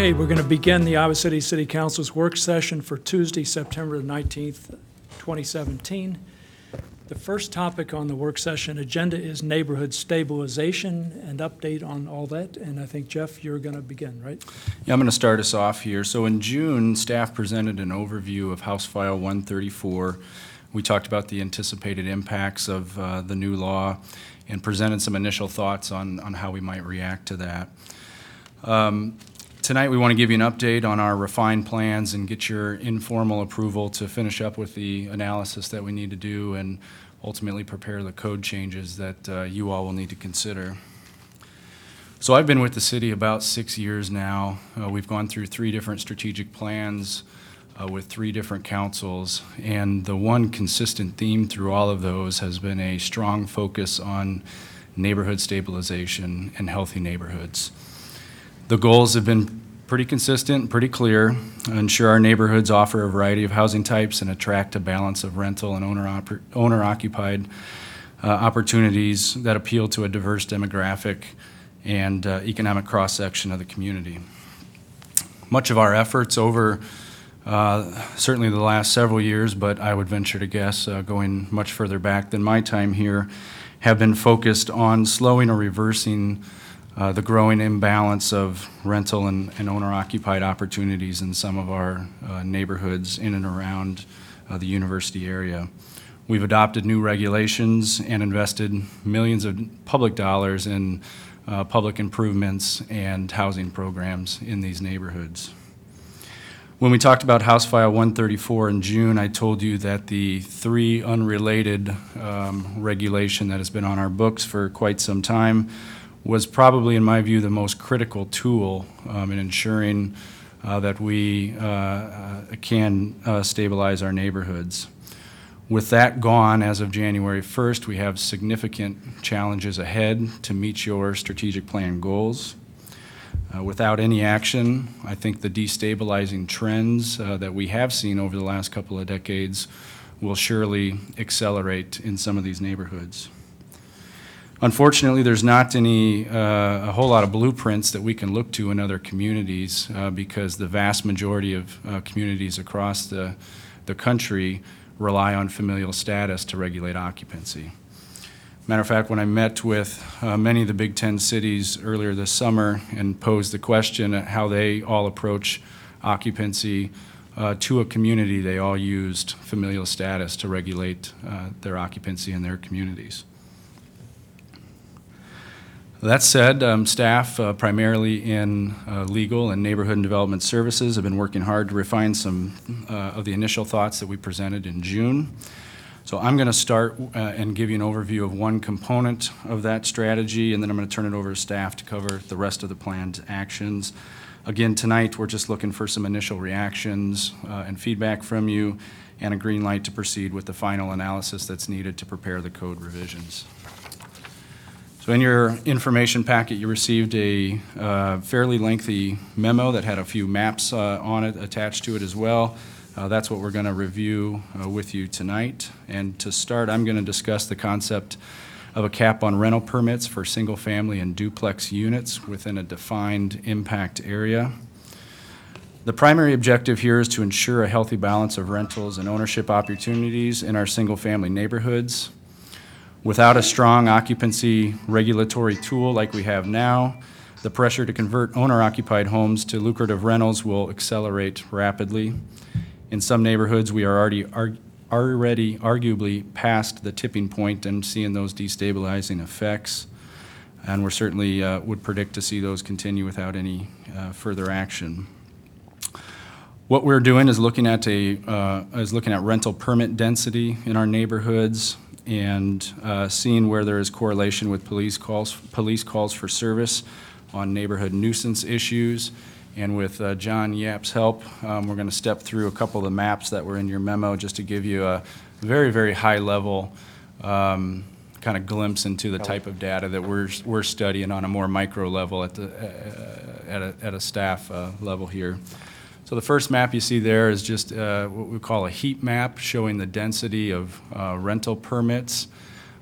Okay, we're going to begin the Iowa City City Council's work session for Tuesday, September 19th, 2017. The first topic on the work session agenda is neighborhood stabilization and update on all that. And I think, Jeff, you're going to begin, right? Yeah, I'm going to start us off here. So in June, staff presented an overview of House File 134. We talked about the anticipated impacts of uh, the new law and presented some initial thoughts on, on how we might react to that. Um, Tonight, we want to give you an update on our refined plans and get your informal approval to finish up with the analysis that we need to do and ultimately prepare the code changes that uh, you all will need to consider. So I've been with the city about six years now. Uh, We've gone through three different strategic plans uh, with three different councils, and the one consistent theme through all of those has been a strong focus on neighborhood stabilization and healthy neighborhoods. The goals have been pretty consistent, and pretty clear. Ensure our neighborhoods offer a variety of housing types and attract a balance of rental and owner oper- owner-occupied uh, opportunities that appeal to a diverse demographic and uh, economic cross-section of the community. Much of our efforts over uh, certainly the last several years, but I would venture to guess, uh, going much further back than my time here, have been focused on slowing or reversing uh, the growing imbalance of rental and and owner-occupied opportunities in some of our uh, neighborhoods in and around uh, the university area. We've adopted new regulations and invested millions of public dollars in uh, public improvements and housing programs in these neighborhoods. When we talked about House File 134 in June, I told you that the three unrelated um, regulation that has been on our books for quite some time was probably, in my view, the most critical tool um, in ensuring uh, that we uh, uh, can uh, stabilize our neighborhoods. With that gone, as of January 1st, we have significant challenges ahead to meet your strategic plan goals. Uh, Without any action, I think the destabilizing trends uh, that we have seen over the last couple of decades will surely accelerate in some of these neighborhoods. Unfortunately, there's not any, uh, a whole lot of blueprints that we can look to in other communities uh, because the vast majority of uh, communities across the, the country rely on familial status to regulate occupancy. Matter of fact, when I met with uh, many of the Big Ten cities earlier this summer and posed the question how they all approach occupancy uh, to a community, they all used familial status to regulate uh, their occupancy in their communities. That said, um, staff, uh, primarily in uh, legal and neighborhood and development services, have been working hard to refine some uh, of the initial thoughts that we presented in June. So I'm going to start uh, and give you an overview of one component of that strategy, and then I'm going to turn it over to staff to cover the rest of the planned actions. Again, tonight, we're just looking for some initial reactions uh, and feedback from you, and a green light to proceed with the final analysis that's needed to prepare the code revisions. So in your information packet, you received a uh, fairly lengthy memo that had a few maps uh, on it attached to it as well. Uh, That's what we're going to review uh, with you tonight. And to start, I'm going to discuss the concept of a cap on rental permits for single-family and duplex units within a defined impact area. The primary objective here is to ensure a healthy balance of rentals and ownership opportunities in our single-family neighborhoods. Without a strong occupancy regulatory tool like we have now, the pressure to convert owner-occupied homes to lucrative rentals will accelerate rapidly. In some neighborhoods, we are already, already arguably past the tipping point and seeing those destabilizing effects. And we're certainly uh, would predict to see those continue without any uh, further action. What we're doing is looking at a, uh, is looking at rental permit density in our neighborhoods and uh, seeing where there is correlation with police calls, police calls for service on neighborhood nuisance issues. And with uh, John Yapp's help, um, we're going to step through a couple of the maps that were in your memo just to give you a very, very high level um, kind of glimpse into the type of data that we're, we're studying on a more micro level at the, uh, at a, at a staff uh, level here. So the first map you see there is just uh, what we call a heat map showing the density of uh, rental permits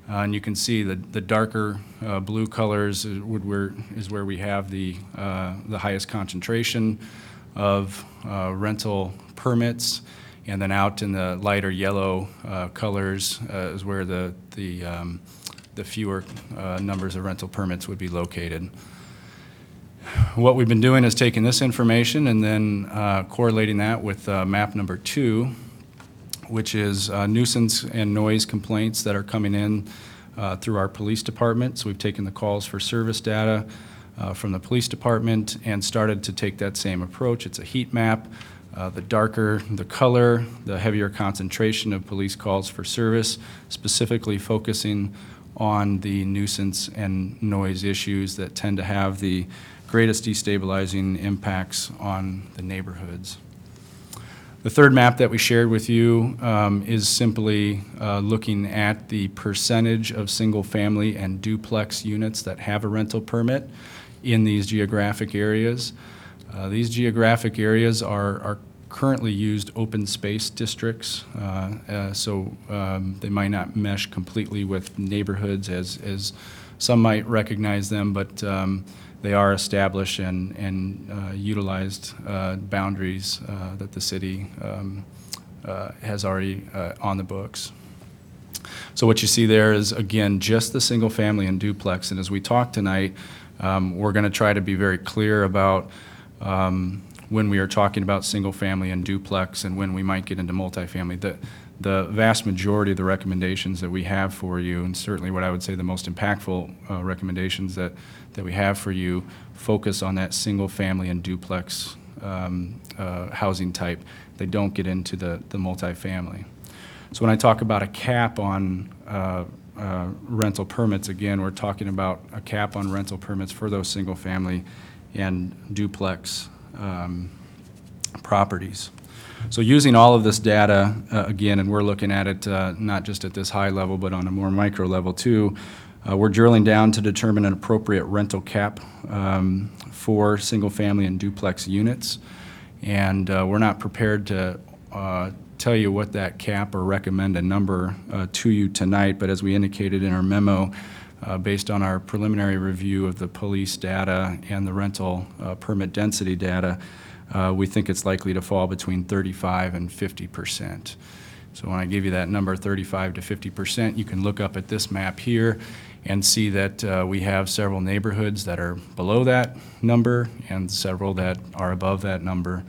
Uh, And you can see the, the darker uh, blue colors is would where, is where we have the, uh, the highest concentration of uh, rental permits. And then out in the lighter yellow colors is where the, the, um, the fewer numbers of rental permits would be located. What we've been doing is taking this information and then uh, correlating that with uh, map number two, which is uh, nuisance and noise complaints that are coming in uh, through our police department. So we've taken the calls for service data uh, from the police department and started to take that same approach. It's a heat map. Uh, The darker the color, the heavier concentration of police calls for service, specifically focusing on the nuisance and noise issues that tend to have the greatest destabilizing impacts on the neighborhoods. The third map that we shared with you um, is simply uh, looking at the percentage of single-family and duplex units that have a rental permit in these geographic areas. Uh, These geographic areas are are currently used open space districts, uh, uh, so um, they might not mesh completely with neighborhoods as as some might recognize them, but um, they are established and, and uh, utilized uh, boundaries uh, that the city um, uh, has already uh, on the books. So what you see there is, again, just the single-family and duplex. And as we talk tonight, um, we're going to try to be very clear about um, when we are talking about single-family and duplex and when we might get into multifamily. The, the vast majority of the recommendations that we have for you, and certainly what I would say the most impactful uh, recommendations that, that we have for you, focus on that single-family and duplex um, uh, housing type. They don't get into the, the multifamily. So when I talk about a cap on uh, uh, rental permits, again, we're talking about a cap on rental permits for those single-family and duplex um, properties. So using all of this data, uh, again, and we're looking at it uh, not just at this high level, but on a more micro level too, uh, we're drilling down to determine an appropriate rental cap um, for single-family and duplex units. And uh, we're not prepared to uh, tell you what that cap or recommend a number uh, to you tonight, but as we indicated in our memo, uh, based on our preliminary review of the police data and the rental uh, permit density data, uh, we think it's likely to fall between 35 and 50 percent. So when I give you that number, 35 to 50 percent, you can look up at this map here and see that uh, we have several neighborhoods that are below that number and several that are above that number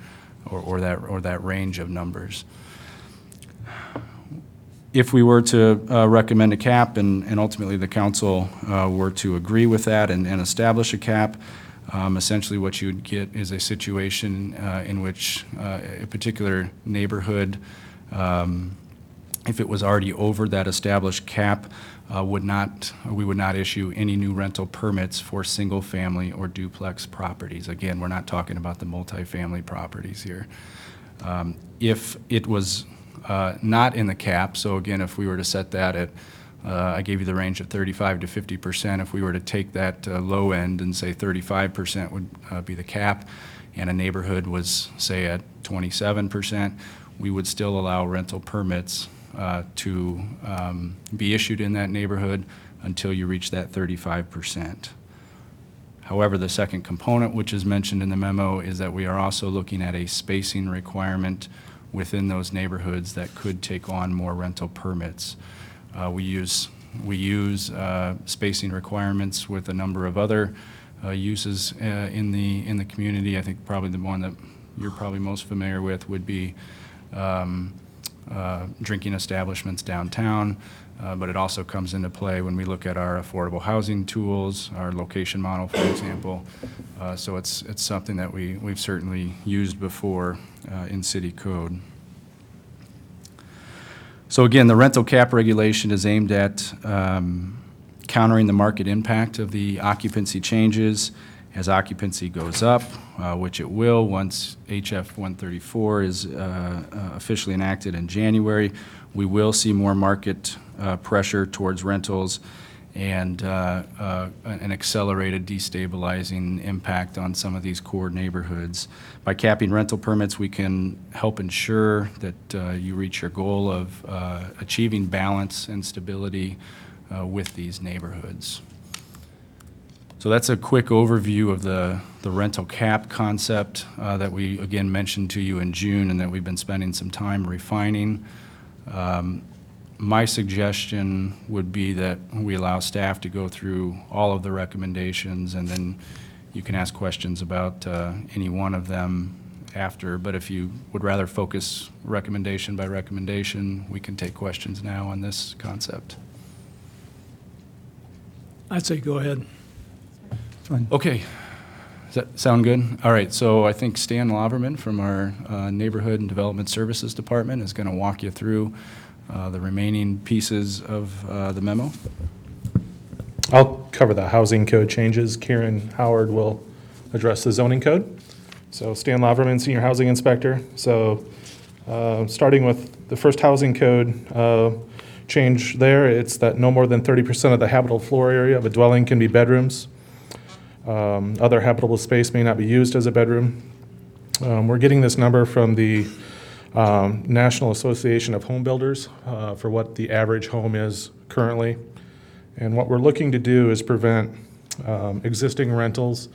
or, or that, or that range of numbers. If we were to uh, recommend a cap and, and ultimately the council uh, were to agree with that and, and establish a cap, um, essentially what you would get is a situation uh, in which uh, a particular neighborhood, um, if it was already over that established cap, uh, would not, we would not issue any new rental permits for single-family or duplex properties. Again, we're not talking about the multifamily properties here. Um, If it was uh, not in the cap, so again, if we were to set that at, uh, I gave you the range of 35 to 50 percent, if we were to take that uh, low end and say 35 percent would uh, be the cap, and a neighborhood was, say, at 27 percent, we would still allow rental permits uh, to um, be issued in that neighborhood until you reach that 35 percent. However, the second component, which is mentioned in the memo, is that we are also looking at a spacing requirement within those neighborhoods that could take on more rental permits. Uh, We use, we use uh, spacing requirements with a number of other uh, uses uh, in the, in the community. I think probably the one that you're probably most familiar with would be um, uh, drinking establishments downtown, uh, but it also comes into play when we look at our affordable housing tools, our location model, for example. Uh, So it's, it's something that we, we've certainly used before uh, in city code. So again, the rental cap regulation is aimed at um, countering the market impact of the occupancy changes as occupancy goes up, uh, which it will once HF 134 is uh, uh, officially enacted in January. We will see more market uh, pressure towards rentals and uh, uh, an accelerated destabilizing impact on some of these core neighborhoods. By capping rental permits, we can help ensure that uh, you reach your goal of uh, achieving balance and stability uh, with these neighborhoods. So that's a quick overview of the, the rental cap concept uh, that we, again, mentioned to you in June and that we've been spending some time refining. Um, My suggestion would be that we allow staff to go through all of the recommendations, and then you can ask questions about uh, any one of them after. But if you would rather focus recommendation by recommendation, we can take questions now on this concept. I'd say go ahead. Okay. Does that sound good? All right, so I think Stan Laverman from our uh, Neighborhood and Development Services Department is going to walk you through uh, the remaining pieces of uh, the memo. I'll cover the housing code changes. Karen Howard will address the zoning code. So Stan Laverman, Senior Housing Inspector. So uh, starting with the first housing code uh, change there, it's that no more than 30% of the habitable floor area of a dwelling can be bedrooms. Um, Other habitable space may not be used as a bedroom. Um, We're getting this number from the um, National Association of Home Builders uh, for what the average home is currently. And what we're looking to do is prevent um, existing rentals,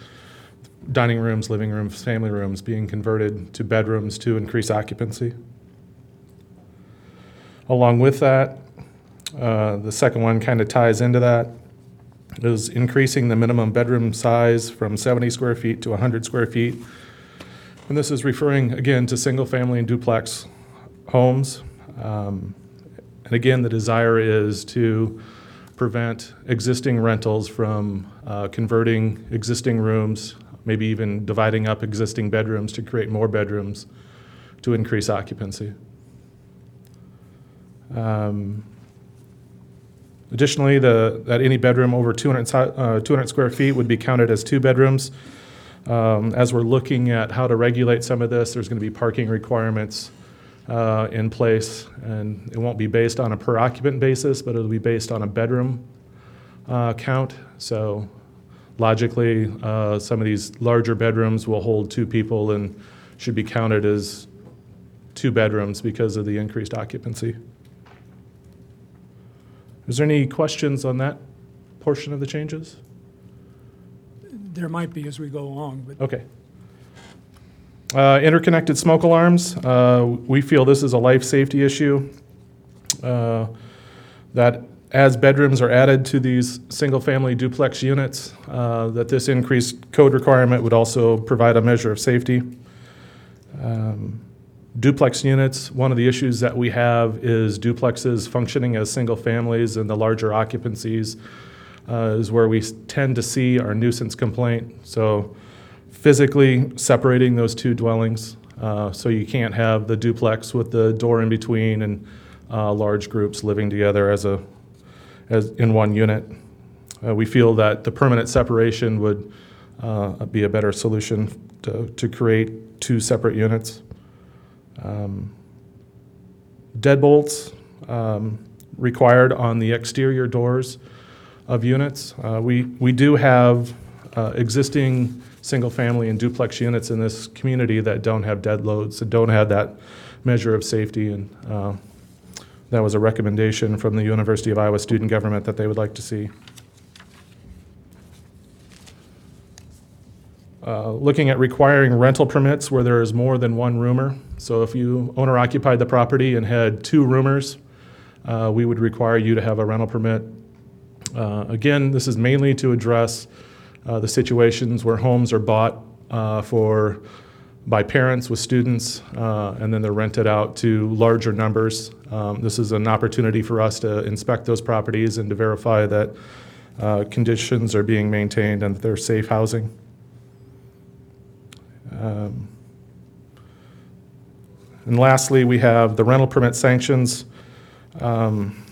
dining rooms, living rooms, family rooms being converted to bedrooms to increase occupancy. Along with that, uh, the second one kind of ties into that, is increasing the minimum bedroom size from 70 square feet to 100 square feet. And this is referring, again, to single-family and duplex homes. Um, And again, the desire is to prevent existing rentals from uh, converting existing rooms, maybe even dividing up existing bedrooms to create more bedrooms to increase occupancy. Um, Additionally, the, that any bedroom over 200, si- uh, 200 square feet would be counted as two bedrooms. Um, As we're looking at how to regulate some of this, there's going to be parking requirements uh, in place, and it won't be based on a per occupant basis, but it'll be based on a bedroom uh, count. So logically, uh, some of these larger bedrooms will hold two people and should be counted as two bedrooms because of the increased occupancy. Is there any questions on that portion of the changes? There might be as we go along, but Okay. Uh, Interconnected smoke alarms, uh, we feel this is a life safety issue. uh, That as bedrooms are added to these single-family duplex units, uh, that this increased code requirement would also provide a measure of safety. Um, Duplex units, one of the issues that we have is duplexes functioning as single families and the larger occupancies uh, is where we tend to see our nuisance complaint. So physically separating those two dwellings, uh, so you can't have the duplex with the door in between and uh, large groups living together as a, as, in one unit. Uh, We feel that the permanent separation would uh, be a better solution to, to create two separate units. Um, Deadbolts um, required on the exterior doors of units. Uh, We, we do have uh, existing single-family and duplex units in this community that don't have deadbolts, that don't have that measure of safety, and uh, that was a recommendation from the University of Iowa Student Government that they would like to see. Uh, Looking at requiring rental permits where there is more than one roomer. So if you owner occupied the property and had two roomers, uh, we would require you to have a rental permit. Uh, Again, this is mainly to address uh, the situations where homes are bought uh, for, by parents with students, and then they're rented out to larger numbers. Um, This is an opportunity for us to inspect those properties and to verify that conditions are being maintained and that they're safe housing. Um, And lastly, we have the rental permit sanctions. Um,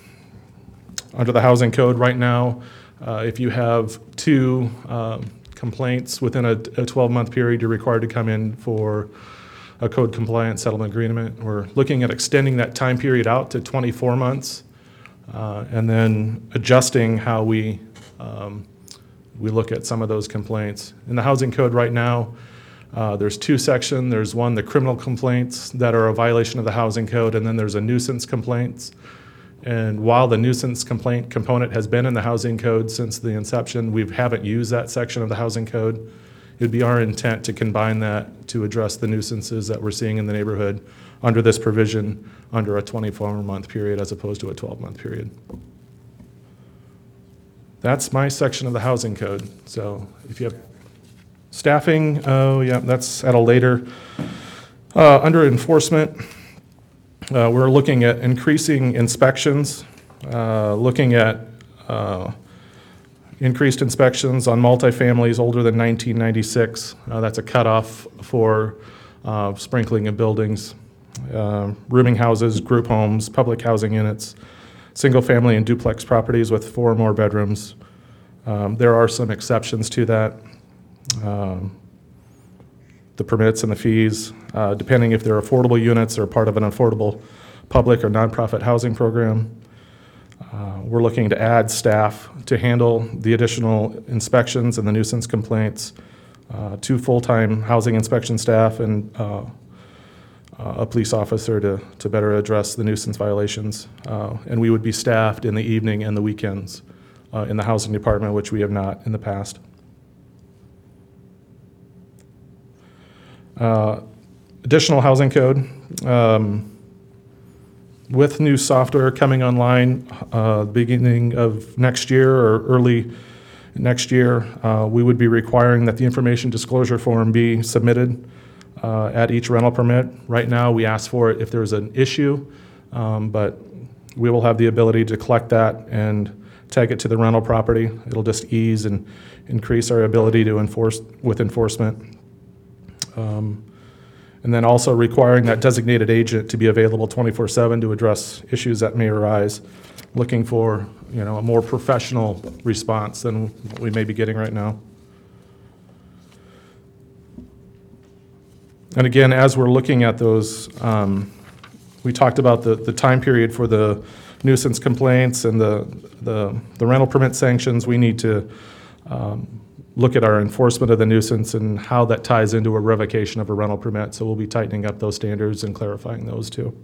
Under the housing code right now, uh, if you have two um, complaints within a 12-month period, you're required to come in for a code compliance settlement agreement. We're looking at extending that time period out to 24 months, uh, and then adjusting how we, um, we look at some of those complaints. In the housing code right now, uh, There's two sections. There's one, the criminal complaints that are a violation of the housing code, and then there's a nuisance complaints. And while the nuisance complaint component has been in the housing code since the inception, we haven't used that section of the housing code. It'd be our intent to combine that to address the nuisances that we're seeing in the neighborhood under this provision, under a 24-month period as opposed to a 12-month period. That's my section of the housing code. So if you have staffing, oh, yeah, that's at a later. Uh, Under enforcement, uh, we're looking at increasing inspections, uh, looking at uh, increased inspections on multifamilies older than 1996. Uh, That's a cutoff for uh, sprinkling of buildings, rooming houses, group homes, public housing units, single-family and duplex properties with four or more bedrooms. Um, There are some exceptions to that. Um, The permits and the fees, uh, depending if they're affordable units or part of an affordable public or nonprofit housing program. Uh, We're looking to add staff to handle the additional inspections and the nuisance complaints, uh, two full-time housing inspection staff and uh, a police officer to, to better address the nuisance violations. Uh, And we would be staffed in the evening and the weekends uh, in the housing department, which we have not in the past. Uh, Additional housing code. um, With new software coming online uh, beginning of next year or early next year, uh, we would be requiring that the information disclosure form be submitted uh, at each rental permit. Right now, we ask for it if there's an issue, um, but we will have the ability to collect that and tag it to the rental property. It'll just ease and increase our ability to enforce, with enforcement. Um, And then also requiring that designated agent to be available 24/7 to address issues that may arise, looking for, you know, a more professional response than what we may be getting right now. And again, as we're looking at those, um, we talked about the, the time period for the nuisance complaints and the, the the rental permit sanctions. We need to um, look at our enforcement of the nuisance and how that ties into a revocation of a rental permit. So we'll be tightening up those standards and clarifying those too.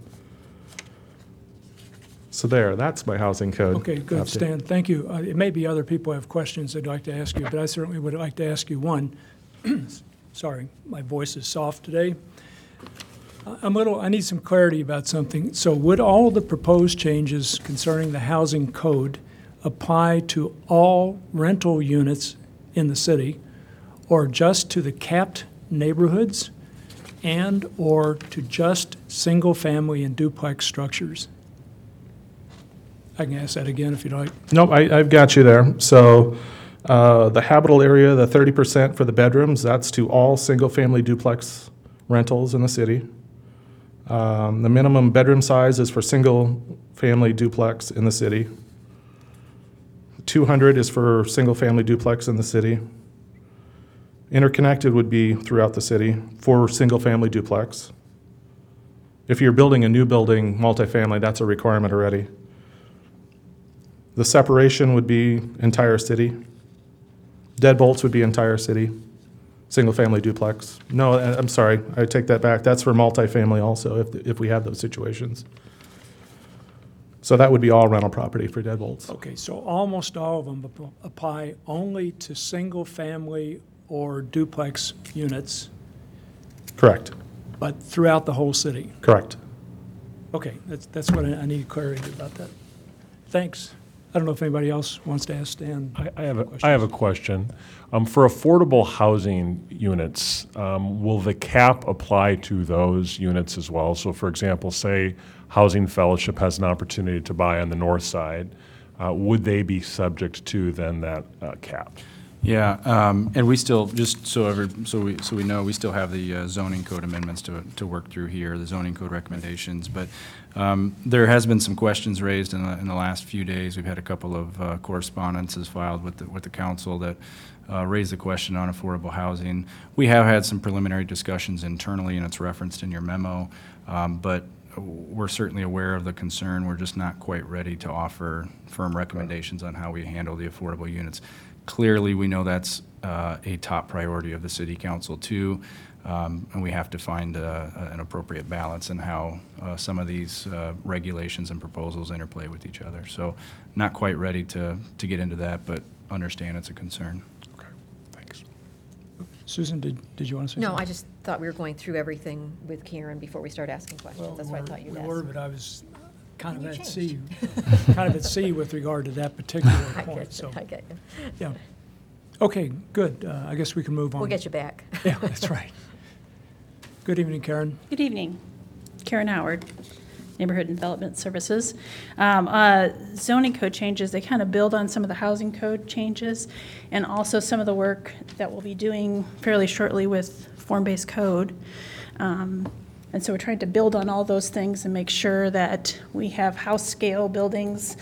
So there, that's my housing code. Okay, good, update. Stan, thank you. Uh, It may be other people have questions they'd like to ask you, but I certainly would like to ask you one. Sorry, my voice is soft today. I- I'm a little, I need some clarity about something. So would all the proposed changes concerning the housing code apply to all rental units in the city, or just to the capped neighborhoods, and/or to just single-family and duplex structures? I can ask that again if you'd like. Nope, I, I've got you there. So, uh, the habitable area, the thirty percent for the bedrooms, that's to all single-family duplex rentals in the city. Um, the minimum bedroom size is for single-family duplex in the city. Two hundred is for single-family duplex in the city. Interconnected would be throughout the city for single-family duplex. If you're building a new building, multifamily, that's a requirement already. The separation would be entire city. Deadbolts would be entire city, single-family duplex. No, I'm sorry, I take that back. That's for multifamily also, if, if we have those situations. So that would be all rental property for deadbolts. Okay, so almost all of them ap- apply only to single-family or duplex units, Correct, but throughout the whole city? correct. Okay, that's, that's what I I need clarity about that. Thanks. I don't know if anybody else wants to ask Dan. I I have, a I have a question. Um, For affordable housing units, um, will the cap apply to those units as well? So for example, say Housing Fellowship has an opportunity to buy on the north side, uh, would they be subject to then that uh, cap? Yeah, um, and we still, just so every, so we, so we know, we still have the uh, zoning code amendments to, to work through here, the zoning code recommendations. But um, there has been some questions raised in the, in the last few days. We've had a couple of uh, correspondences filed with the, with the council that uh, raised the question on affordable housing. We have had some preliminary discussions internally, and it's referenced in your memo. Um, But we're certainly aware of the concern. We're just not quite ready to offer firm recommendations on how we handle the affordable units. Clearly, we know that's uh, a top priority of the city council, too. Um, And we have to find uh, an appropriate balance in how uh, some of these uh, regulations and proposals interplay with each other. So not quite ready to, to get into that, but understand it's a concern. Okay, thanks. Susan, did, did you want to say No, something? I just thought we were going through everything with Karen before we start asking Well, questions. That's why I thought you'd We ask. were, but I was kind of You at sea, changed. kind of at sea with regard to that particular I point, get so, you, I get you. yeah. Okay, good. Uh, I guess we can move on. We'll get you back. Yeah, that's right. Good evening, Karen. Good evening. Karen Howard, Neighborhood and Development Services. Um, uh, Zoning code changes, they kind of build on some of the housing code changes and also some of the work that we'll be doing fairly shortly with form-based code. Um, And so we're trying to build on all those things and make sure that we have house-scale buildings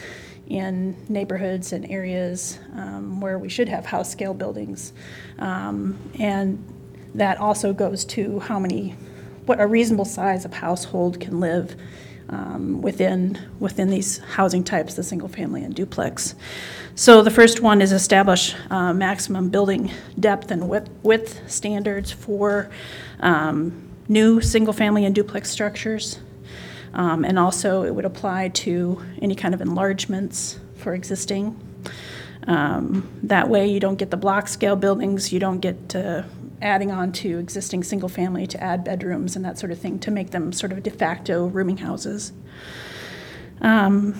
in neighborhoods and areas um, where we should have house-scale buildings. Um, And that also goes to how many, what a reasonable size of household can live um, within, within these housing types, the single-family and duplex. So the first one is establish uh, maximum building depth and width- width standards for um, new single-family and duplex structures. Um, And also, it would apply to any kind of enlargements for existing. Um, That way, you don't get the block-scale buildings, you don't get adding on to existing single-family to add bedrooms and that sort of thing, to make them sort of de facto rooming houses. Um,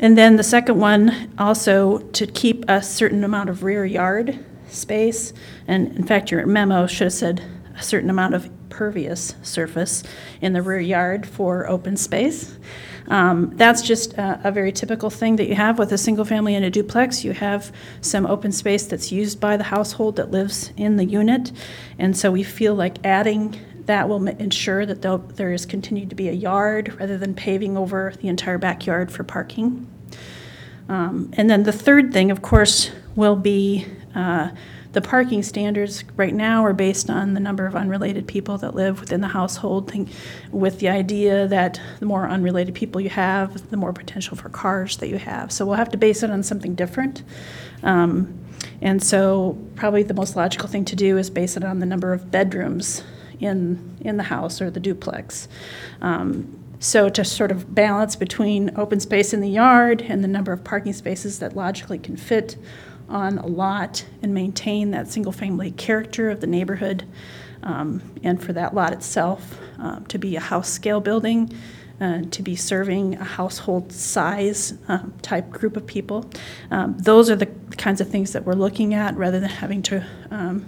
And then the second one, also to keep a certain amount of rear yard space. And in fact, your memo should have said a certain amount of pervious surface in the rear yard for open space. Um, That's just a, a very typical thing that you have with a single family and a duplex. You have some open space that's used by the household that lives in the unit. And so we feel like adding that will ensure that there is continued to be a yard rather than paving over the entire backyard for parking. Um, And then the third thing, of course, will be uh, the parking standards right now are based on the number of unrelated people that live within the household, think- with the idea that the more unrelated people you have, the more potential for cars that you have. So we'll have to base it on something different. Um, And so probably the most logical thing to do is base it on the number of bedrooms in, in the house or the duplex. Um, So to sort of balance between open space in the yard and the number of parking spaces that logically can fit on a lot and maintain that single-family character of the neighborhood, um, and for that lot itself um, to be a house-scale building, uh, to be serving a household size um, type group of people. Um, Those are the kinds of things that we're looking at, rather than having to um,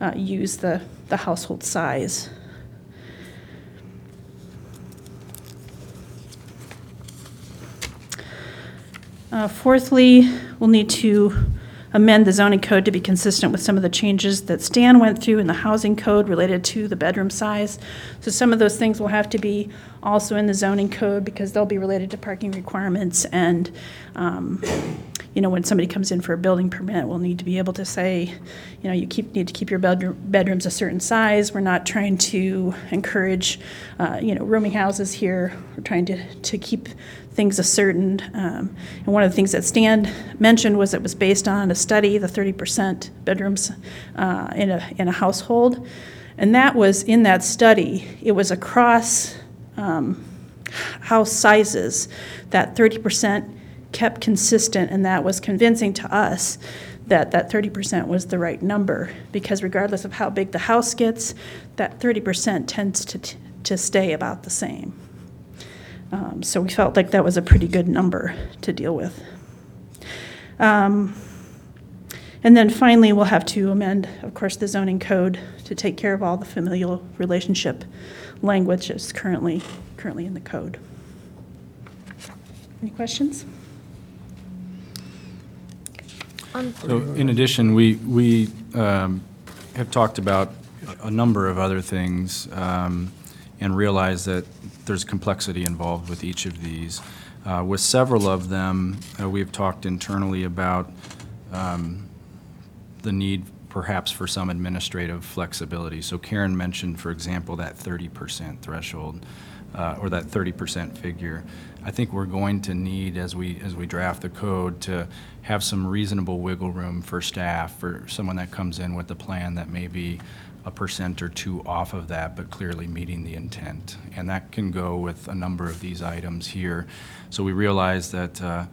uh, use the, the household size. Uh, Fourthly, we'll need to amend the zoning code to be consistent with some of the changes that Stan went through in the housing code related to the bedroom size. So some of those things will have to be also in the zoning code because they'll be related to parking requirements. And, um, you know, when somebody comes in for a building permit, we'll need to be able to say, you know, you keep, need to keep your bedroom, bedrooms a certain size. We're not trying to encourage, uh, you know, rooming houses here. We're trying to, to keep things a certain, um, and one of the things that Stan mentioned was it was based on a study, the 30% bedrooms uh, in a, in a household. And that was, in that study, it was across um, house sizes, that 30% kept consistent, and that was convincing to us that that 30% was the right number, because regardless of how big the house gets, that 30% tends to, to stay about the same. Um, So we felt like that was a pretty good number to deal with. Um, And then finally, we'll have to amend, of course, the zoning code to take care of all the familial relationship language that's currently, currently in the code. Any questions? So in addition, we, we um, have talked about a a number of other things um, and realize that there's complexity involved with each of these. Uh, With several of them, uh, we've talked internally about um, the need perhaps for some administrative flexibility. So Karen mentioned, for example, that 30% threshold, uh, or that 30% figure. I think we're going to need, as we, as we draft the code, to have some reasonable wiggle room for staff, for someone that comes in with a plan that may be a percent or two off of that, but clearly meeting the intent. And that can go with a number of these items here. So we realize that uh,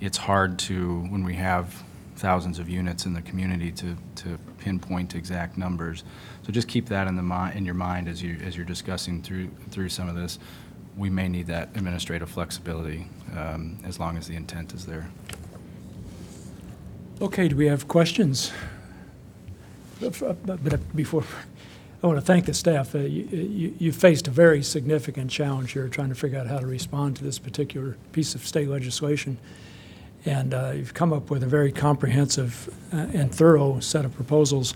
it's hard to, when we have thousands of units in the community, to, to pinpoint exact numbers. So just keep that in the mi, in your mind as you, as you're discussing through, through some of this. We may need that administrative flexibility, um, as long as the intent is there. Okay, do we have questions? But but before, I want to thank the staff. Uh, You you- you faced a very significant challenge here, trying to figure out how to respond to this particular piece of state legislation. And uh, you've come up with a very comprehensive uh, and thorough set of proposals,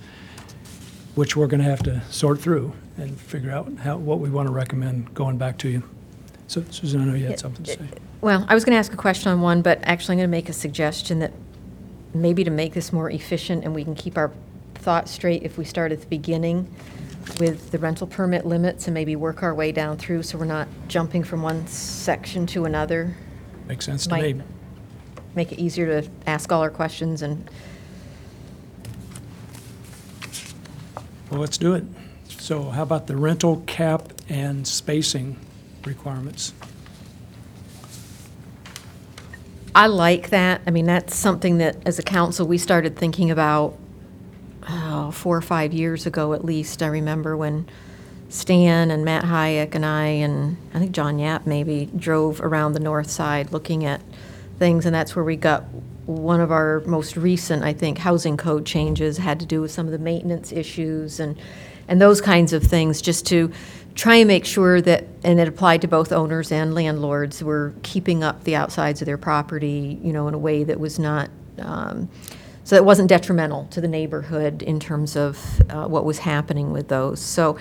which we're going to have to sort through and figure out how, what we want to recommend going back to you. So Susan, I know you had something to say. Well, I was going to ask a question on one, but actually I'm going to make a suggestion that maybe to make this more efficient and we can keep our thoughts straight if we start at the beginning with the rental permit limits and maybe work our way down through so we're not jumping from one section to another. Makes sense to Might- me. Make it easier to ask all our questions and Well, let's do it. So how about the rental cap and spacing requirements? I like that. I mean, that's something that, as a council, we started thinking about oh, four or five years ago at least. I remember when Stan and Matt Hayek and I, and I think John Yapp maybe, drove around the north side looking at things, and that's where we got one of our most recent, I think, housing code changes had to do with some of the maintenance issues and, and those kinds of things, just to try and make sure that, and it applied to both owners and landlords, were keeping up the outsides of their property, you know, in a way that was not, um, so it wasn't detrimental to the neighborhood in terms of uh, what was happening with those. So,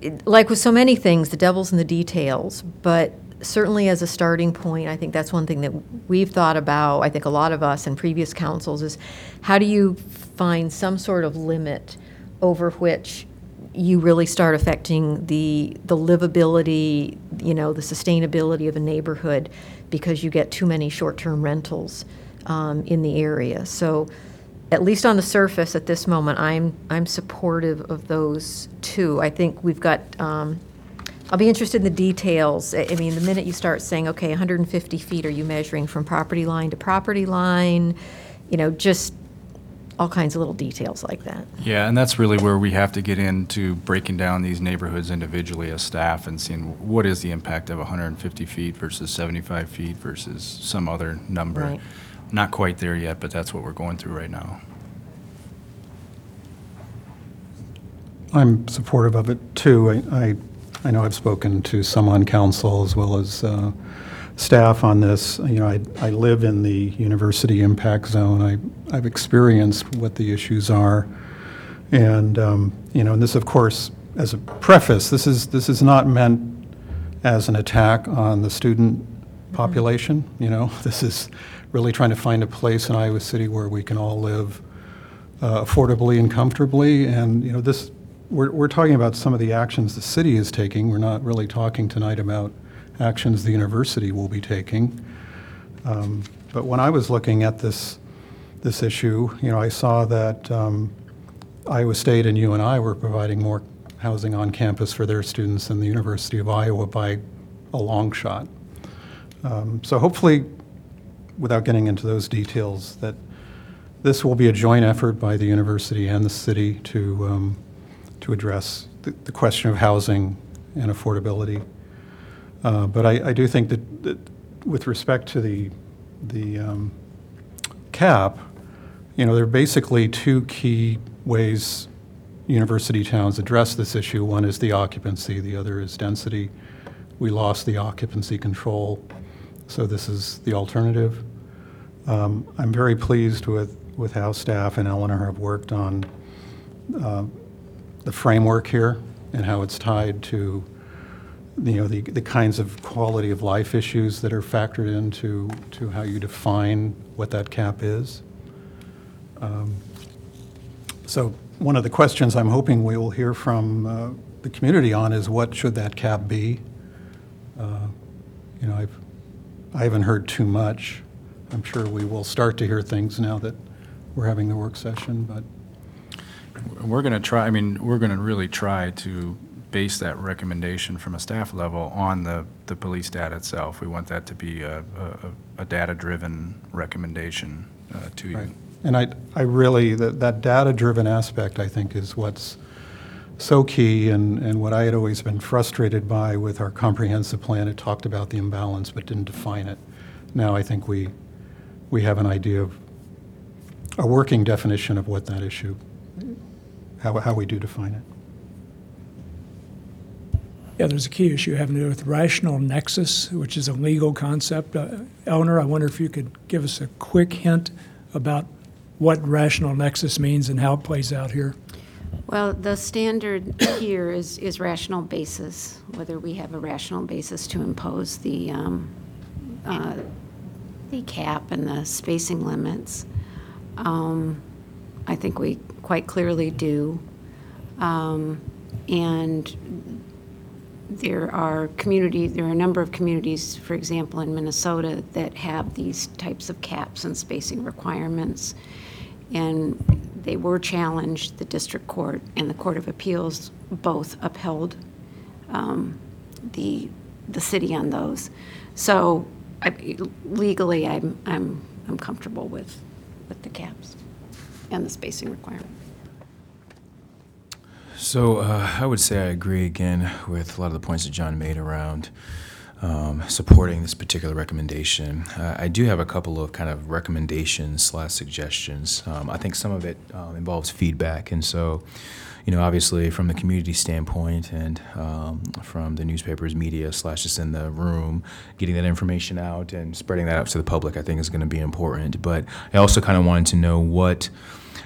it- like with so many things, the devil's in the details, but certainly as a starting point, I think that's one thing that we've thought about, I think a lot of us in previous councils, is how do you find some sort of limit over which you really start affecting the, the livability, you know, the sustainability of a neighborhood because you get too many short-term rentals um, in the area. So at least on the surface at this moment, I'm, I'm supportive of those two. I think we've got, um, I'll be interested in the details. I I mean, the minute you start saying, okay, 150 feet, are you measuring from property line to property line? You know, just all kinds of little details like that. Yeah, and that's really where we have to get into breaking down these neighborhoods individually as staff and seeing what is the impact of 150 feet versus 75 feet versus some other number. Right. Not quite there yet, but that's what we're going through right now. I'm supportive of it, too. I, I- I know I've spoken to some on council as well as uh, staff on this. You know, I, I live in the university impact zone. I, I've experienced what the issues are. And, um, you know, and this, of course, as a preface, this is, this is not meant as an attack on the student population, you know? This is really trying to find a place in Iowa City where we can all live uh, affordably and comfortably. And, you know, this, we're, we're talking about some of the actions the city is taking. We're not really talking tonight about actions the university will be taking. Um, But when I was looking at this, this issue, you know, I saw that um, Iowa State and UNI were providing more housing on campus for their students than the University of Iowa by a long shot. Um, So hopefully, without getting into those details, that this will be a joint effort by the university and the city to, um, to address the, the question of housing and affordability. Uh, But I, I do think that, that with respect to the, the um, cap, you know, there are basically two key ways university towns address this issue. One is the occupancy, the other is density. We lost the occupancy control, so this is the alternative. Um, I'm very pleased with, with how staff and Eleanor have worked on uh, the framework here and how it's tied to, you know, the, the kinds of quality of life issues that are factored into, to how you define what that cap is. Um, So one of the questions I'm hoping we will hear from uh, the community on is what should that cap be? Uh, You know, I've, I haven't heard too much. I'm sure we will start to hear things now that we're having the work session, but We're going to try, I mean, we're going to really try to base that recommendation from a staff level on the, the police data itself. We want that to be a, a, a data-driven recommendation uh, to you. Right. And I, I really, that, that data-driven aspect, I think, is what's so key, and, and what I had always been frustrated by with our comprehensive plan, it talked about the imbalance but didn't define it. Now I think we, we have an idea of, a working definition of what that issue, how, how we do define it. Yeah, there's a key issue having to do with rational nexus, which is a legal concept. Uh, Eleanor, I wonder if you could give us a quick hint about what rational nexus means and how it plays out here. Well, the standard here is, is rational basis, whether we have a rational basis to impose the, um, uh, the cap and the spacing limits. Um, I think we quite clearly do. Um, And there are community, there are a number of communities, for example, in Minnesota, that have these types of caps and spacing requirements. And they were challenged, the district court and the Court of Appeals both upheld um, the, the city on those. So I- legally, I'm, I'm, I'm comfortable with, with the caps and the spacing requirement. So uh, I would say I agree again with a lot of the points that John made around um, supporting this particular recommendation. Uh, I do have a couple of kind of recommendations slash suggestions. Um, I think some of it um, involves feedback, and so you know, obviously from the community standpoint and um, from the newspapers, media slash just in the room, getting that information out and spreading that out to the public, I think is going to be important. But I also kind of wanted to know what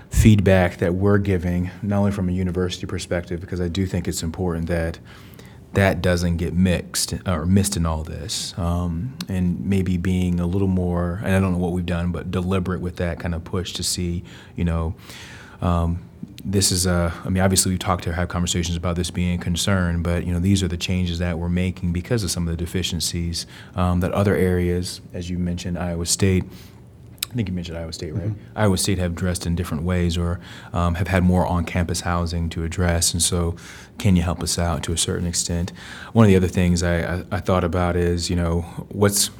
feedback that we're giving, not only from a university perspective, because I do think it's important that that doesn't get mixed or missed in all this, um, and maybe being a little more, and I don't know what we've done, but deliberate with that kind of push to see, you know, um, this is a, I mean, obviously we've talked to have conversations about this being a concern, but you know, these are the changes that we're making because of some of the deficiencies um, that other areas, as you mentioned, Iowa State, I think you mentioned Iowa State, right? Iowa State have addressed in different ways or um, have had more on-campus housing to address, and so can you help us out to a certain extent? One of the other things I, I, I thought about is, you know, what's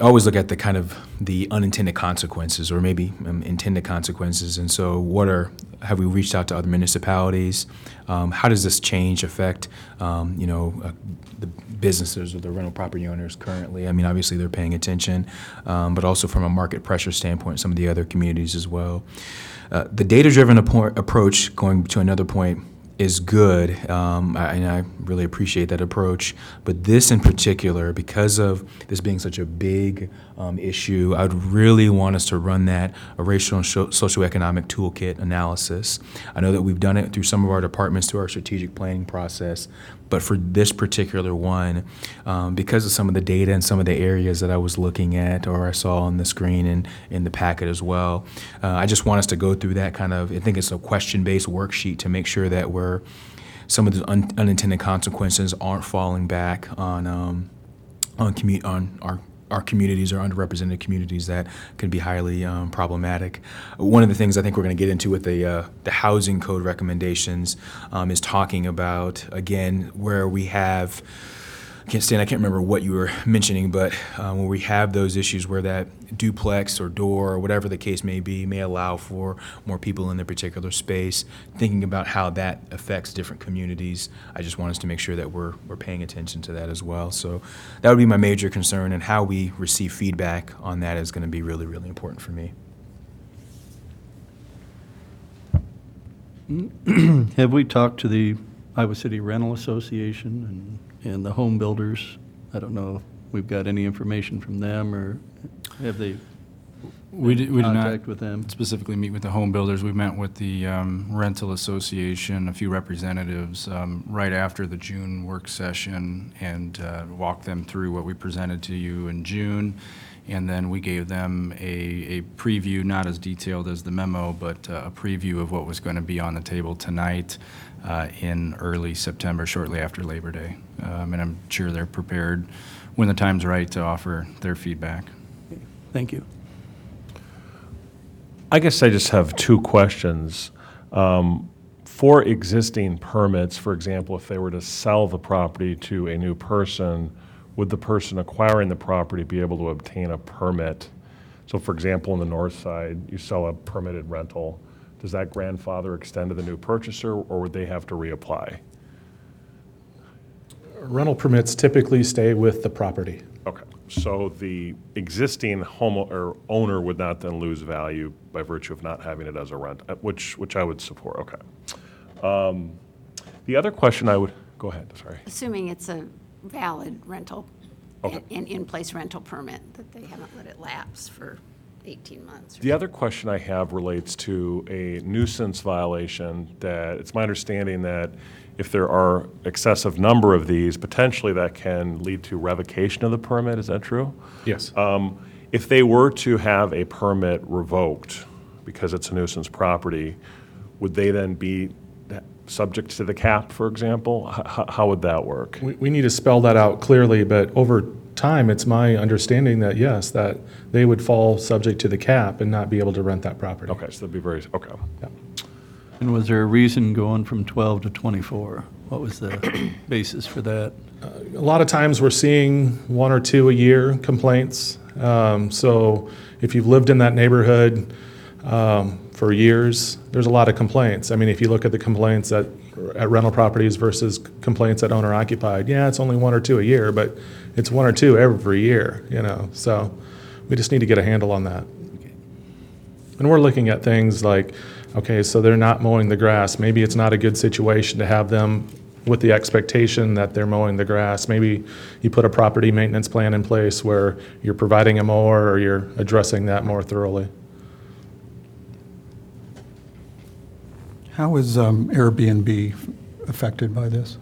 Always look at the kind of the unintended consequences or maybe um, intended consequences. And so, what are have we reached out to other municipalities? Um, how does this change affect um, you know uh, the businesses or the rental property owners currently? I mean, obviously they're paying attention, um, but also from a market pressure standpoint, some of the other communities as well. Uh, the data-driven appo- approach, going to another point, is good, um, and I really appreciate that approach. But this in particular, because of this being such a big um, issue, I would really want us to run that a racial and sho- socioeconomic toolkit analysis. I know that we've done it through some of our departments through our strategic planning process, but for this particular one, um, because of some of the data and some of the areas that I was looking at or I saw on the screen and in the packet as well, uh, I just want us to go through that kind of, I think it's a question-based worksheet to make sure that we're, some of the un- unintended consequences aren't falling back on, um, on, commu- on our our communities or underrepresented communities that can be highly um, problematic. One of the things I think we're going to get into with the uh, the housing code recommendations um, is talking about again where we have. Can't stand. I can't remember what you were mentioning, but um, where we have those issues where that duplex or door or whatever the case may be may allow for more people in the particular space. Thinking about how that affects different communities, I just want us to make sure that we're we're paying attention to that as well. So that would be my major concern, and how we receive feedback on that is going to be really really important for me. Have we talked to the Iowa City Rental Association and, the home builders? I don't know if we've got any information from them, or have they We did, we did not contact with them? specifically meet with the home builders. We met with the um, rental association, a few representatives, um, right after the June work session and uh, walked them through what we presented to you in June. And then we gave them a, a preview, not as detailed as the memo, but uh, a preview of what was going to be on the table tonight uh, in early September, shortly after Labor Day. Um, And I'm sure they're prepared, when the time's right, to offer their feedback. Thank you. I guess I just have two questions. Um, For existing permits, for example, if they were to sell the property to a new person, would the person acquiring the property be able to obtain a permit? So for example, on the north side, you sell a permitted rental. Does that grandfather extend to the new purchaser, or would they have to reapply? Rental permits typically stay with the property. Okay, so the existing home or owner would not then lose value by virtue of not having it as a rent, uh, which, which I would support, okay. Um, The other question I would, go ahead, sorry. Assuming it's a valid rental, Okay. an in-place rental permit, that they haven't let it lapse for 18 months. The other question I have relates to a nuisance violation that, it's my understanding that if there are excessive number of these, potentially that can lead to revocation of the permit, is that true? Yes. Um, If they were to have a permit revoked because it's a nuisance property, would they then be subject to the cap, for example? H- h- How would that work? We, we need to spell that out clearly, but over time, it's my understanding that yes, that they would fall subject to the cap and not be able to rent that property. Okay, so that'd be very, okay. Yeah. And was there a reason going from 12 to 24? What was the basis for that? A lot of times, we're seeing one or two a year complaints. Um, So if you've lived in that neighborhood um, for years, there's a lot of complaints. I mean, if you look at the complaints at, at rental properties versus complaints at owner occupied, yeah, it's only one or two a year, but it's one or two every year, you know? So we just need to get a handle on that. And we're looking at things like, okay, so they're not mowing the grass. Maybe it's not a good situation to have them with the expectation that they're mowing the grass. Maybe you put a property maintenance plan in place where you're providing a mower or you're addressing that more thoroughly. How is um, Airbnb affected by this?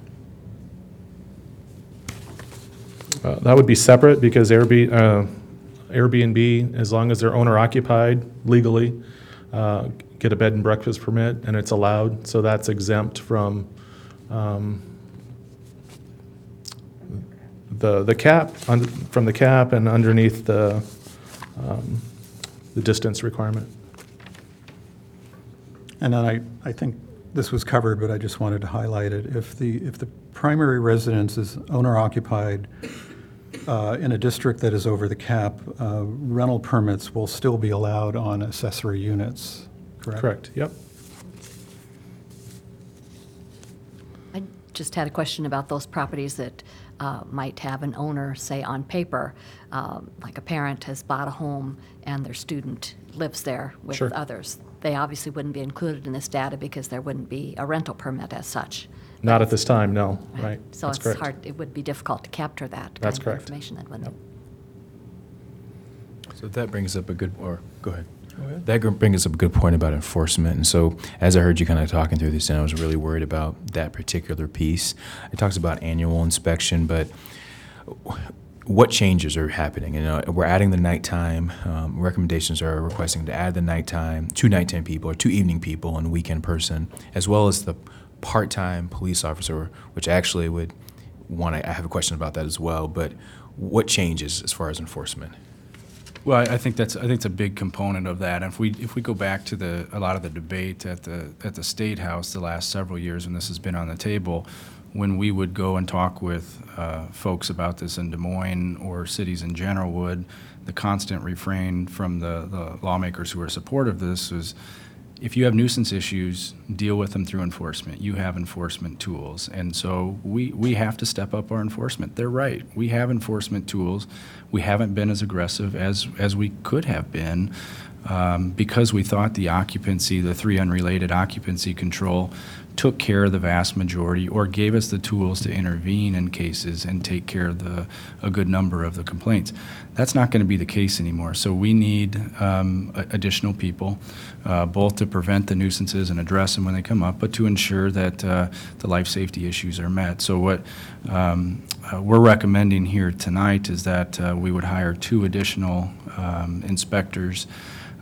Uh, That would be separate because Airbnb, uh, Airbnb, as long as they're owner occupied legally, uh, get a bed and breakfast permit and it's allowed, so that's exempt from um, the, the cap, un- from the cap and underneath the, um, the distance requirement. And then I, I think this was covered, but I just wanted to highlight it. If the, if the primary residence is owner-occupied uh, in a district that is over the cap, uh, rental permits will still be allowed on accessory units, correct? Correct, yep. I just had a question about those properties that uh, might have an owner, say on paper, um, like a parent has bought a home and their student lives there with Sure. others. They obviously wouldn't be included in this data because there wouldn't be a rental permit as such. Not at this time, no, right. So That's it's correct. hard, it would be difficult to capture that That's kind of correct. information then, wouldn't it? So that brings up a good, or, go ahead. That gr- brings up a good point about enforcement. And so, as I heard you kind of talking through this, and I was really worried about that particular piece. It talks about annual inspection, but what changes are happening? You know, we're adding the nighttime. Um, recommendations are requesting to add the nighttime, two nighttime people or two evening people and weekend person, as well as the part-time police officer, which actually would to. I have a question about that as well. But what changes as far as enforcement? Well, I I think that's, I think it's a big component of that. And if we, if we go back to the, a lot of the debate at the, at the State House the last several years when this has been on the table, when we would go and talk with uh, folks about this in Des Moines or cities in general would, the constant refrain from the, the lawmakers who are supportive of this was, if you have nuisance issues, deal with them through enforcement. You have enforcement tools. And so we, we have to step up our enforcement. They're right. We have enforcement tools. We haven't been as aggressive as, as we could have been um, because we thought the occupancy, the three unrelated occupancy control, took care of the vast majority or gave us the tools to intervene in cases and take care of the, a good number of the complaints. That's not going to be the case anymore. So we need um, additional people, uh, both to prevent the nuisances and address them when they come up, but to ensure that uh, the life safety issues are met. So what um, uh, we're recommending here tonight is that uh, we would hire two additional um, inspectors.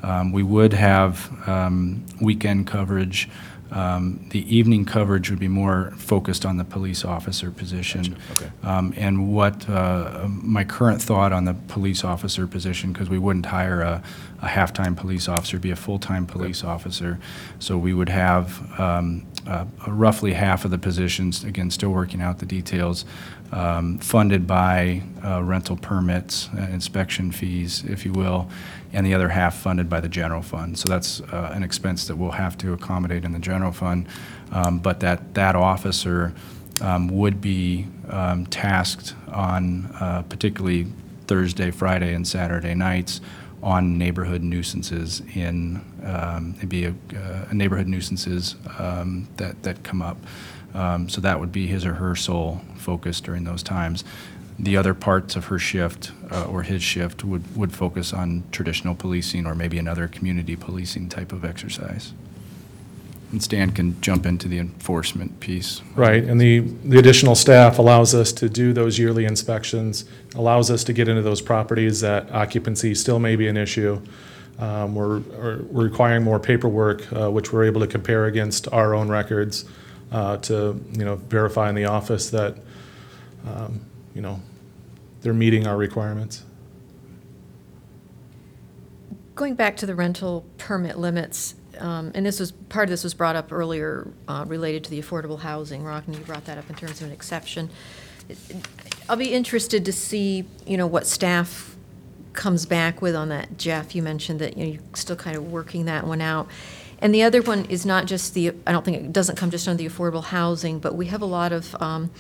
Um, We would have um, weekend coverage Um, The evening coverage would be more focused on the police officer position. okay. Um, And what, uh, my current thought on the police officer position, because we wouldn't hire a, a half-time police officer, be a full-time police officer. So we would have um, uh, roughly half of the positions, again, still working out the details, um, funded by uh, rental permits, uh, inspection fees, if you will, and the other half funded by the general fund. So that's uh, an expense that we'll have to accommodate in the general fund. Um, But that, that officer um, would be um, tasked on uh, particularly Thursday, Friday, and Saturday nights on neighborhood nuisances in, um, be a uh, neighborhood nuisances um, that, that come up. Um, So that would be his or her sole focus during those times. The other parts of her shift, uh, or his shift, would, would focus on traditional policing or maybe another community policing type of exercise. And Stan can jump into the enforcement piece. Right, and the, the additional staff allows us to do those yearly inspections, allows us to get into those properties that occupancy still may be an issue. Um, We're, we're requiring more paperwork, uh, which we're able to compare against our own records uh, to, you know, verify in the office that, um, you know, they're meeting our requirements. Going back to the rental permit limits, um, and this was, part of this was brought up earlier uh, related to the affordable housing. Rockne, you brought that up in terms of an exception. I'll be interested to see, you know, what staff comes back with on that. Jeff, you mentioned that, you know, you're still kind of working that one out. And the other one is not just the, I don't think, it doesn't come just under the affordable housing, but we have a lot of um,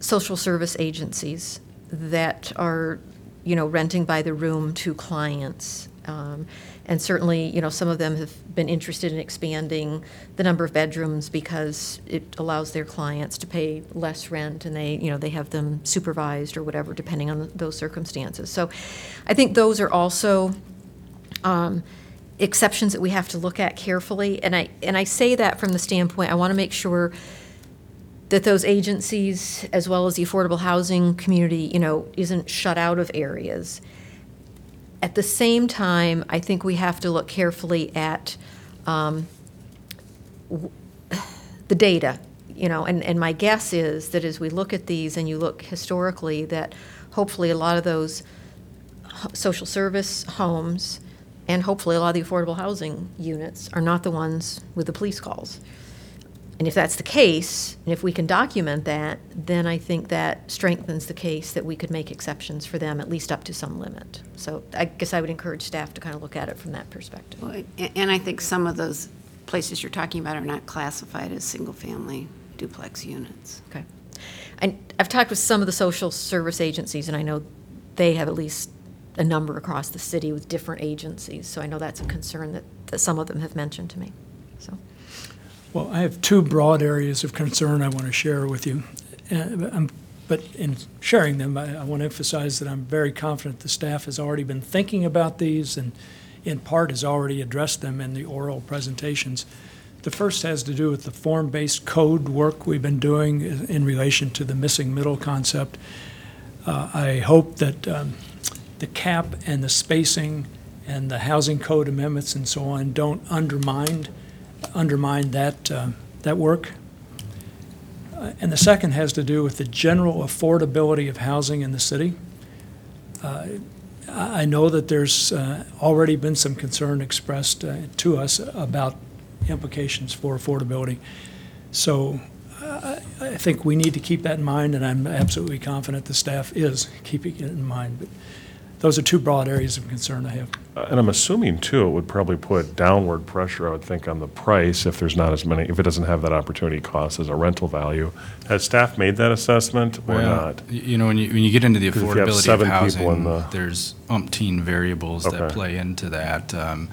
social service agencies that are, you know, renting by the room to clients. Um, And certainly, you know, some of them have been interested in expanding the number of bedrooms because it allows their clients to pay less rent and they, you know, they have them supervised or whatever, depending on those circumstances. So I think those are also um, exceptions that we have to look at carefully. And I, and I say that from the standpoint, I want to make sure that those agencies, as well as the affordable housing community, you know, isn't shut out of areas. At the same time, I think we have to look carefully at um, w- the data, you know, and, and my guess is that as we look at these and you look historically, that hopefully a lot of those ho- social service homes and hopefully a lot of the affordable housing units are not the ones with the police calls. And if that's the case, and if we can document that, then I think that strengthens the case that we could make exceptions for them, at least up to some limit. So I guess I would encourage staff to kind of look at it from that perspective. Well, a- And I think some of those places you're talking about are not classified as single-family duplex units. Okay. And I've talked with some of the social service agencies, and I know they have at least a number across the city with different agencies, so I know that's a concern that, that some of them have mentioned to me, so. Well, I have two broad areas of concern I want to share with you. Uh, but in sharing them, I, I want to emphasize that I'm very confident the staff has already been thinking about these and in part has already addressed them in the oral presentations. The first has to do with the form-based code work we've been doing in in relation to the missing middle concept. Uh, I hope that um, the cap and the spacing and the housing code amendments and so on don't undermine, undermine that, uh, that work. Uh, And the second has to do with the general affordability of housing in the city. Uh, I I know that there's uh, already been some concern expressed uh, to us about implications for affordability. So uh, I I think we need to keep that in mind, and I'm absolutely confident the staff is keeping it in mind. But those are two broad areas of concern I have. Uh, And I'm assuming, too, it would probably put downward pressure, I would think, on the price if there's not as many, if it doesn't have that opportunity cost as a rental value. Has staff made that assessment or Well, not? y- You know, when you, when you get into the 'Cause if you have affordability of seven people in housing, the- there's umpteen variables that Okay. play into that. Um,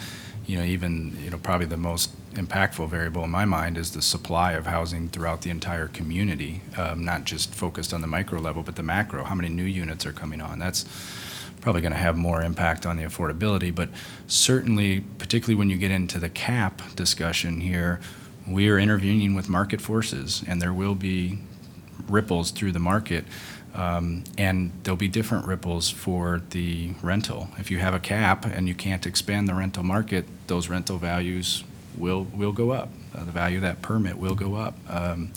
You know, even, you know, probably the most impactful variable in my mind is the supply of housing throughout the entire community, um, not just focused on the micro level, but the macro. How many new units are coming on? That's probably going to have more impact on the affordability, but certainly, particularly when you get into the cap discussion here, we are intervening with market forces, and there will be ripples through the market, um, and there'll be different ripples for the rental. If you have a cap and you can't expand the rental market, those rental values will, will go up. Uh, The value of that permit will go up. Um,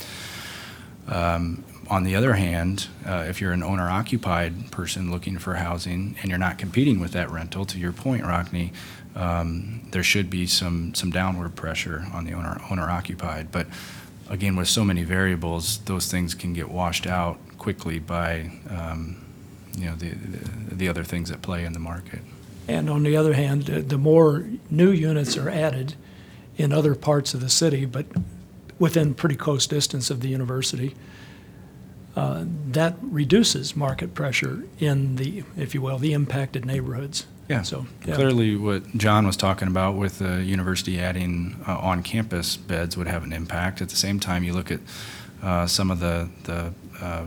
um, On the other hand, uh, if you're an owner-occupied person looking for housing and you're not competing with that rental, to your point, Rockne, um, there should be some, some downward pressure on the owner, owner-occupied. But again, with so many variables, those things can get washed out quickly by, um, you know, the, the- the other things that play in the market. And on the other hand, the more new units are added in other parts of the city, but within pretty close distance of the university, uh, that reduces market pressure in the, if you will, the impacted neighborhoods. Yeah, So, yeah. clearly what John was talking about with the university adding uh, on-campus beds would have an impact. At the same time, you look at uh, some of the, the uh,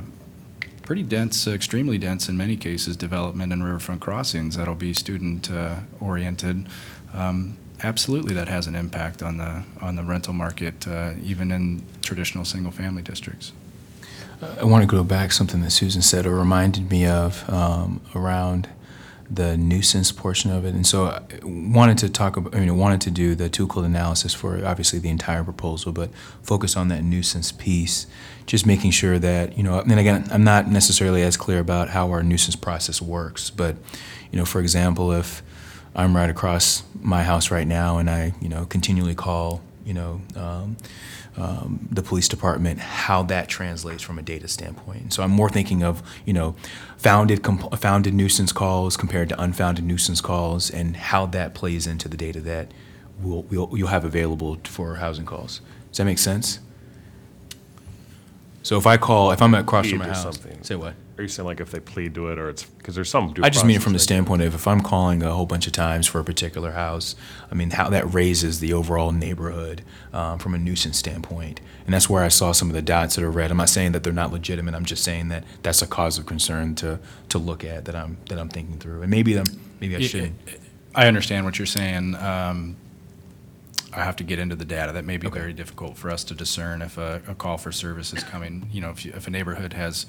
pretty dense, extremely dense in many cases, development in riverfront crossings that'll be student-oriented. Um, Absolutely, that has an impact on the, on the rental market, uh, even in traditional single-family districts. I want to go back something that Susan said or reminded me of um, around the nuisance portion of it. And so I wanted to talk about, I mean, I wanted to do the toolkit analysis for obviously the entire proposal, but focus on that nuisance piece, just making sure that, you know, and again, I'm not necessarily as clear about how our nuisance process works, but, you know, for example, if I'm right across my house right now and I, you know, continually call, you know, um, um, the police department, how that translates from a data standpoint. So I'm more thinking of, you know, founded comp- founded nuisance calls compared to unfounded nuisance calls, and how that plays into the data that we'll, we'll you'll have available for housing calls. Does that make sense? So if I call, if I'm across from my house, something. say what? Are you saying like if they plead to it, or it's, because there's some due I just mean it from the that- standpoint of if I'm calling a whole bunch of times for a particular house, I mean, how that raises the overall neighborhood um, from a nuisance standpoint. And that's where I saw some of the dots that are red. I'm not saying that they're not legitimate. I'm just saying that that's a cause of concern to, to look at that I'm, that I'm thinking through. And maybe, I'm- maybe I shouldn't. I understand what you're saying. Um, I have to get into the data. That may be very difficult for us to discern if a, a call for service is coming. You know, if, you, if a neighborhood has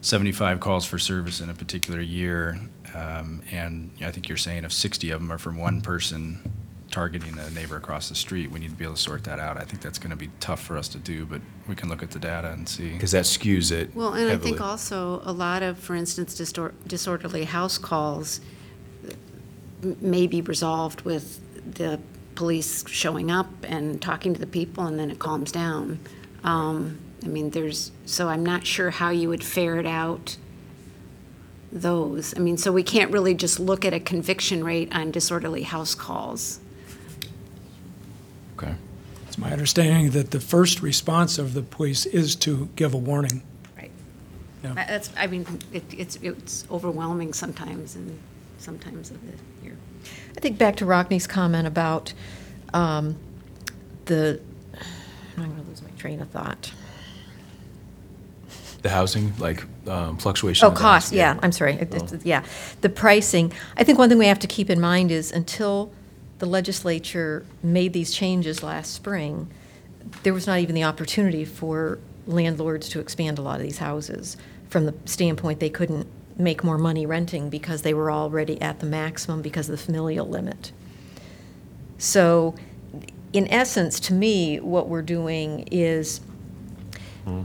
75 calls for service in a particular year, um, and I think you're saying if 60 of them are from one person targeting a neighbor across the street, we need to be able to sort that out. I think that's going to be tough for us to do, but we can look at the data and see. Because that skews it Well, and I think also a lot of, for instance, distor- disorderly house calls m- may be resolved with the police showing up and talking to the people, and then it calms down. Um, I mean, there's, so I'm not sure how you would ferret out those. I mean, so we can't really just look at a conviction rate on disorderly house calls. Okay. It's my understanding that the first response of the police is to give a warning. Right. Yeah. That's, I mean, it, it's, it's overwhelming sometimes, and sometimes of the year. I think back to Rockne's comment about um, the, I'm going to lose my train of thought. The housing, like um, fluctuation. Oh, of the cost, yeah, I'm sorry, It- it's- yeah. The pricing, I think one thing we have to keep in mind is until the legislature made these changes last spring, there was not even the opportunity for landlords to expand a lot of these houses from the standpoint they couldn't make more money renting because they were already at the maximum because of the familial limit. So, in essence, to me, what we're doing is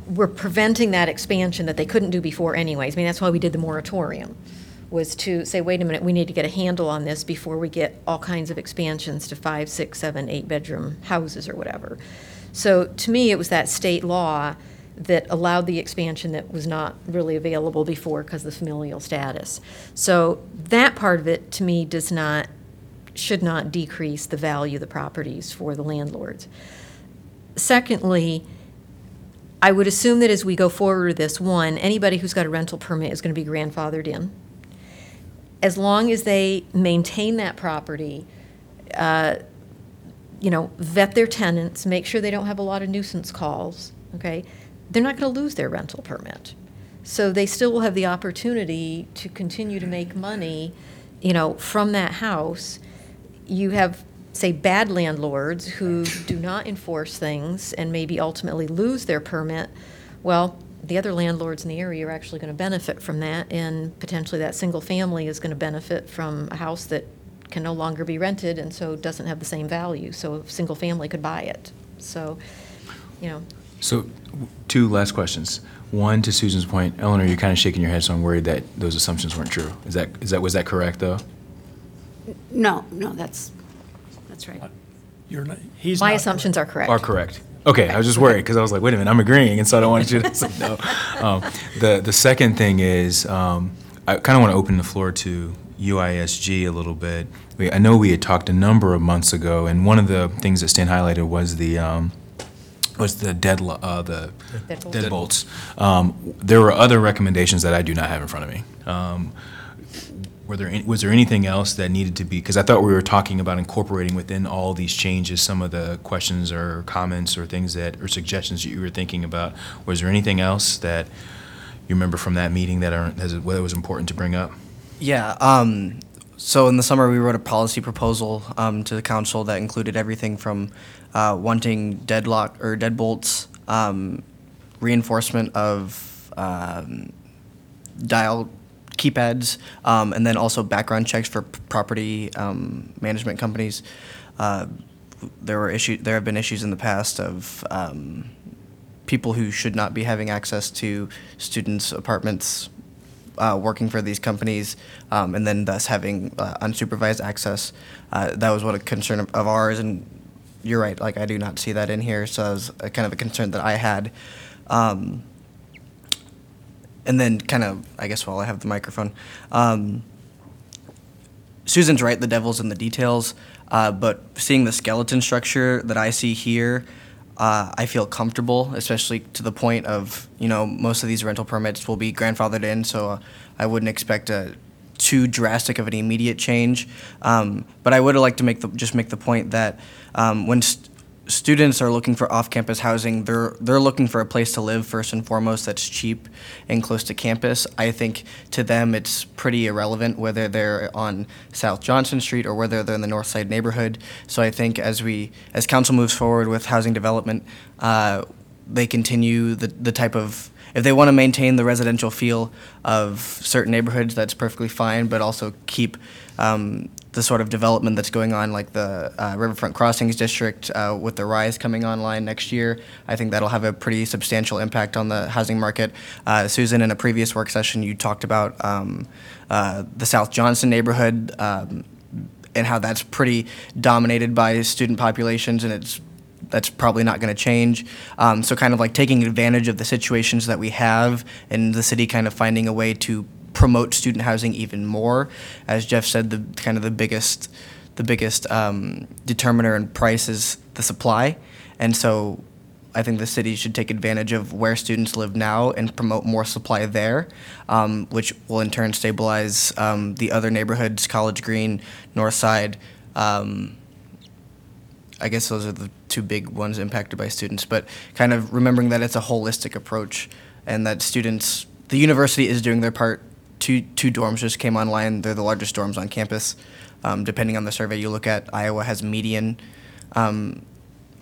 we're preventing that expansion that they couldn't do before anyways. I mean, that's why we did the moratorium, was to say, wait a minute, we need to get a handle on this before we get all kinds of expansions to five, six, seven, eight-bedroom houses or whatever. So to me, it was that state law that allowed the expansion that was not really available before because of the familial status. So that part of it, to me, does not, should not decrease the value of the properties for the landlords. Secondly, I would assume that as we go forward with this, one, anybody who's got a rental permit is going to be grandfathered in. As long as they maintain that property, uh, you know, vet their tenants, make sure they don't have a lot of nuisance calls, okay? They're not going to lose their rental permit. So they still will have the opportunity to continue to make money, you know, from that house. You have, say, bad landlords who do not enforce things and maybe ultimately lose their permit. Well, the other landlords in the area are actually going to benefit from that, and potentially that single family is going to benefit from a house that can no longer be rented, and so doesn't have the same value, so a single family could buy it. So, you know, So, w- two last questions. One, to Susan's point, Eleanor, you're kind of shaking your head, so I'm worried that those assumptions weren't true. Is that, is that, was that correct, though? No, no, that's, that's right. You're not, he's my not assumptions are correct. Are correct. Okay, I was just worried, because I was like, wait a minute, I'm agreeing, and so I don't want you to say no. Um, The, the second thing is, um, I kind of want to open the floor to UISG a little bit. We, I know we had talked a number of months ago, and one of the things that Stan highlighted was the, um, was the dead, lo- uh, the Deadbolts. deadbolts. Um, There were other recommendations that I do not have in front of me. Um, were there, any- was there anything else that needed to be, because I thought we were talking about incorporating within all these changes some of the questions or comments or things that, or suggestions that you were thinking about. Was there anything else that you remember from that meeting that are, that was important to bring up? Yeah. Um, so in the summer, we wrote a policy proposal um, to the council that included everything from uh, wanting deadlock or deadbolts, um, reinforcement of um, dial keypads, um, and then also background checks for p- property um, management companies. Uh, there were issue. There have been issues in the past of um, people who should not be having access to students' apartments uh, working for these companies, um, and then thus having uh, unsupervised access. Uh, that was what a concern of, of ours, and you're right. Like I do not see that in here, so that was a, kind of a concern that I had. Um, and then, kind of, I guess, while I have the microphone, um, Susan's right. The devil's in the details. Uh, but seeing the skeleton structure that I see here, uh, I feel comfortable, especially to the point of you know most of these rental permits will be grandfathered in, so uh, I wouldn't expect a too drastic of an immediate change. Um, but I would like to make the just make the point that um, when st- students are looking for off-campus housing, they're they're looking for a place to live first and foremost that's cheap and close to campus. I think to them it's pretty irrelevant whether they're on South Johnson Street or whether they're in the North Side neighborhood. So I think as we as council moves forward with housing development, uh, they continue the the type of if they want to maintain the residential feel of certain neighborhoods, that's perfectly fine, but also keep um, the sort of development that's going on, like the uh, Riverfront Crossings District uh, with the Rise coming online next year. I think that'll have a pretty substantial impact on the housing market. Uh, Susan, in a previous work session, you talked about um, uh, the South Johnson neighborhood. Um, and how that's pretty dominated by student populations, and it's that's probably not going to change. Um, so, kind of like taking advantage of the situations that we have, and the city kind of finding a way to promote student housing even more. As Jeff said, the kind of the biggest, the biggest um, determiner in price is the supply, and so. I think the city should take advantage of where students live now and promote more supply there, um, which will in turn stabilize um, the other neighborhoods, College Green, North Side. Um, I guess those are the two big ones impacted by students, but kind of remembering that it's a holistic approach and that students, the university is doing their part. Two, two dorms just came online. They're the largest dorms on campus. Um, depending on the survey you look at, Iowa has median um,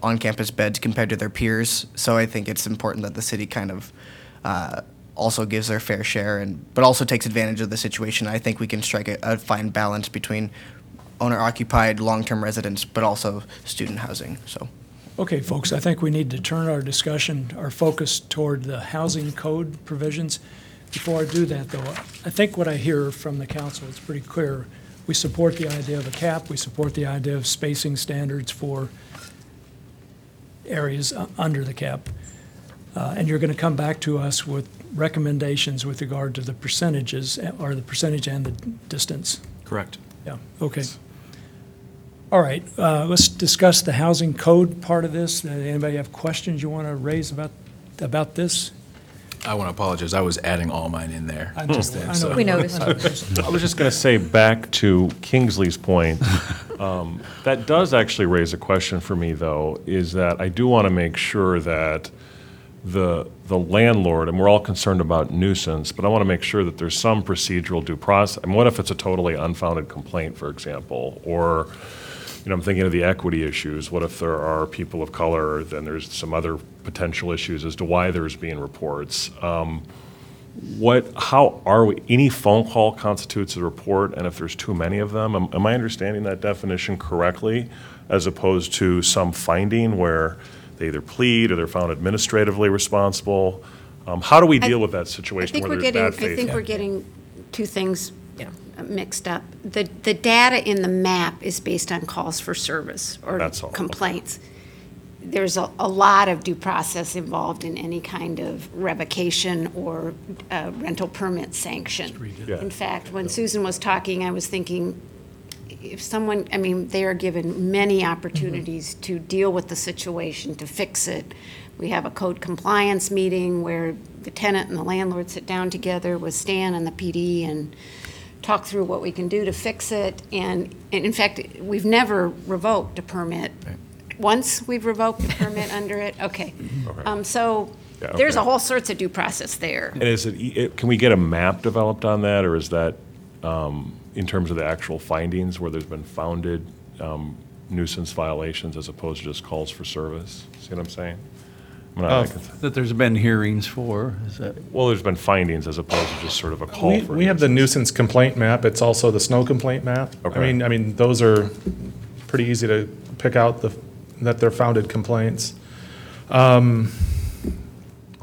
on campus beds compared to their peers. So I think it's important that the city kind of uh, also gives their fair share and but also takes advantage of the situation. I think we can strike a, a fine balance between owner occupied long term residents but also student housing. So Okay, folks, I think we need to turn our discussion, our focus toward the housing code provisions. Before I do that, though, I think what I hear from the council is pretty clear. We support the idea of a cap, we support the idea of spacing standards for areas u- under the cap. Uh, And you're going to come back to us with recommendations with regard to the percentages, uh, or the percentage and the distance. Correct. Yeah, okay. All right, uh, let's discuss the housing code part of this. Uh, Anybody have questions you want to raise about, about this? I want to apologize. I was adding all mine in there. I just know- then, I so- We noticed. I was just going to say, back to Kingsley's point, um, that does actually raise a question for me, though, is that I do want to make sure that the, the landlord, and we're all concerned about nuisance, but I want to make sure that there's some procedural due process. I mean, what if it's a totally unfounded complaint, for example? Or, you know, I'm thinking of the equity issues. What if there are people of color, then there's some other potential issues as to why there's being reports. Um, what, how are we, any phone call constitutes a report, and if there's too many of them, am, am I understanding that definition correctly? As opposed to some finding where they either plead or they're found administratively responsible? Um, how do we I- deal with that I situation think where we're there's getting, bad faith? I think we're getting two things mixed up. The, the data in the map is based on calls for service or That's all, okay. complaints. There's a, a lot of due process involved in any kind of revocation or uh, rental permit sanction. Yeah. In fact, when Susan was talking, I was thinking, if someone, I mean, they are given many opportunities to deal with the situation, to fix it. We have a code compliance meeting where the tenant and the landlord sit down together with Stan and the PD and talk through what we can do to fix it. And, and in fact, we've never revoked a permit. Once we've revoked a permit under it, okay. Um, so Yeah, there's a okay. whole sorts of due process there. And is it, it, can we get a map developed on that, or is that, um, in terms of the actual findings, where there's been founded, um, nuisance violations as opposed to just calls for service? See what I'm saying? I mean, I Oh. can- That there's been hearings for, is that? Well, there's been findings as opposed to just sort of a call We, for. we have the nuisance. nuisance complaint map, it's also the snow complaint map. I Okay. mean, I mean, those are pretty easy to pick out the, that they're founded complaints. Um,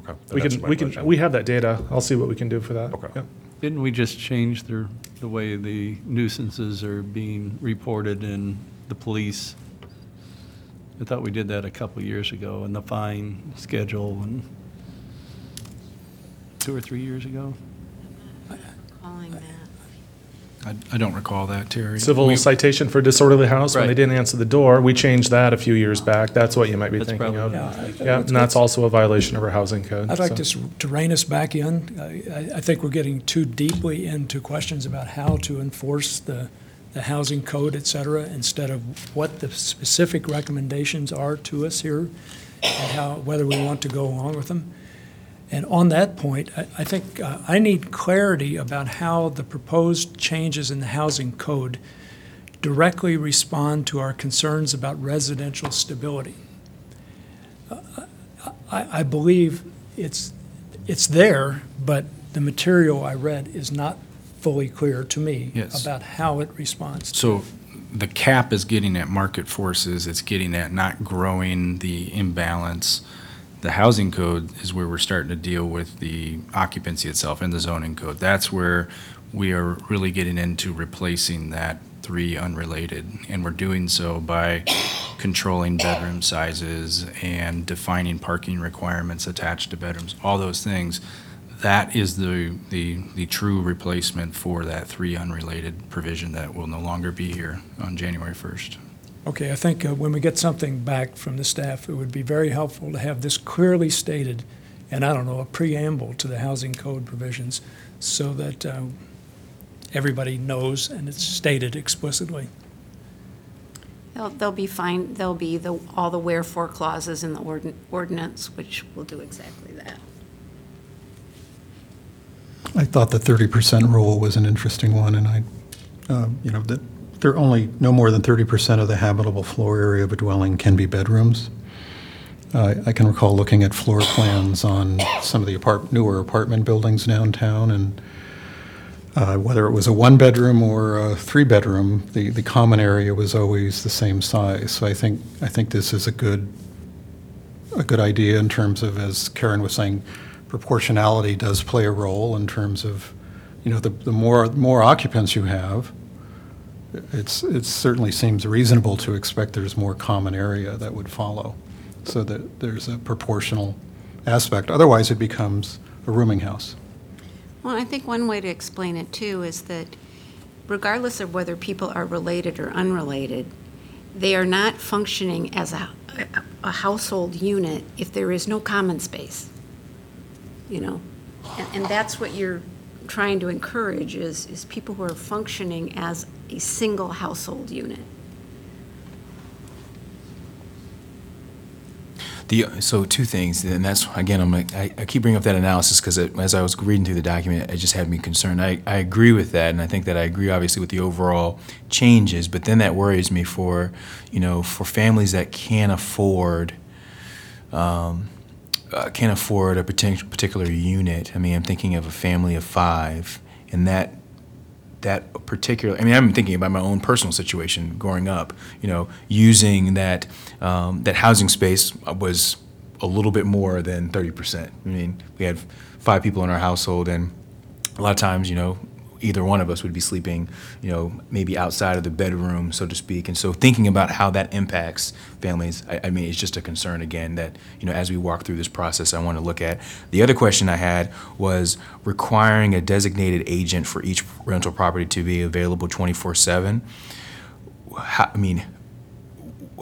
Okay, We that's can, my we can, question. we have that data, I'll see what we can do for that. Okay. Yep. Didn't we just change the, the way the nuisances are being reported in the police? I thought we did that a couple of years ago, and the fine schedule, and two or three years ago? Calling that. I, I don't recall that, Terry. Civil We- citation for disorderly house, when they Right. didn't answer the door, we changed that a few years back, that's what you might be That's thinking of. probably- Yeah, Yeah, and that's also a violation of our housing code. I'd like to, so. s- to rein us back in. I, I- I think we're getting too deeply into questions about how to enforce the, the housing code, et cetera, instead of what the specific recommendations are to us here and how, whether we want to go along with them. And on that point, I, I think uh, I need clarity about how the proposed changes in the housing code directly respond to our concerns about residential stability. I, I believe it's, it's there, but the material I read is not fully clear to me Yes. about how it responds. So the cap is getting at market forces, it's getting at not growing the imbalance. The housing code is where we're starting to deal with the occupancy itself and the zoning code. That's where we are really getting into replacing that three unrelated. And we're doing so by controlling bedroom sizes and defining parking requirements attached to bedrooms, all those things. That is the, the, the true replacement for that three unrelated provision that will no longer be here on January 1st. Okay, I think uh, when we get something back from the staff, it would be very helpful to have this clearly stated, and I don't know, a preamble to the housing code provisions, so that uh, everybody knows and it's stated explicitly. They'll, they'll be fine, there'll be the, all the wherefore clauses in the ordin- ordinance, which will do exactly that. I thought the 30% rule was an interesting one, and I, um, you know, that there are only, no more than 30% of the habitable floor area of a dwelling can be bedrooms. Uh, I can recall looking at floor plans on some of the apart, newer apartment buildings downtown, and uh, whether it was a one-bedroom or a three-bedroom, the, the common area was always the same size. So I think, I think this is a good, a good idea in terms of, as Karen was saying, proportionality does play a role in terms of, you know, the, the more, more occupants you have, it's, it certainly seems reasonable to expect there's more common area that would follow, so that there's a proportional aspect. Otherwise, it becomes a rooming house. Well, I think one way to explain it too is that regardless of whether people are related or unrelated, they are not functioning as a, a- a household unit if there is no common space. You know, and, and that's what you're trying to encourage is, is people who are functioning as a single household unit. The, so two things, and that's, again, I'm like, I, I keep bringing up that analysis because as I was reading through the document, it just had me concerned. I, I agree with that, and I think that I agree obviously with the overall changes, but then that worries me for, you know, for families that can't afford, um, uh, can't afford a partic- particular unit. I mean, I'm thinking of a family of five, and that that particular. I mean, I'm thinking about my own personal situation growing up. You know, using that um, that housing space was a little bit more than 30 percent. I mean, we had five people in our household, and a lot of times, you know, either one of us would be sleeping, you know, maybe outside of the bedroom, so to speak. And so thinking about how that impacts families, I, I mean, it's just a concern again that, you know, as we walk through this process, I want to look at. The other question I had was requiring a designated agent for each rental property to be available 24 7. I mean,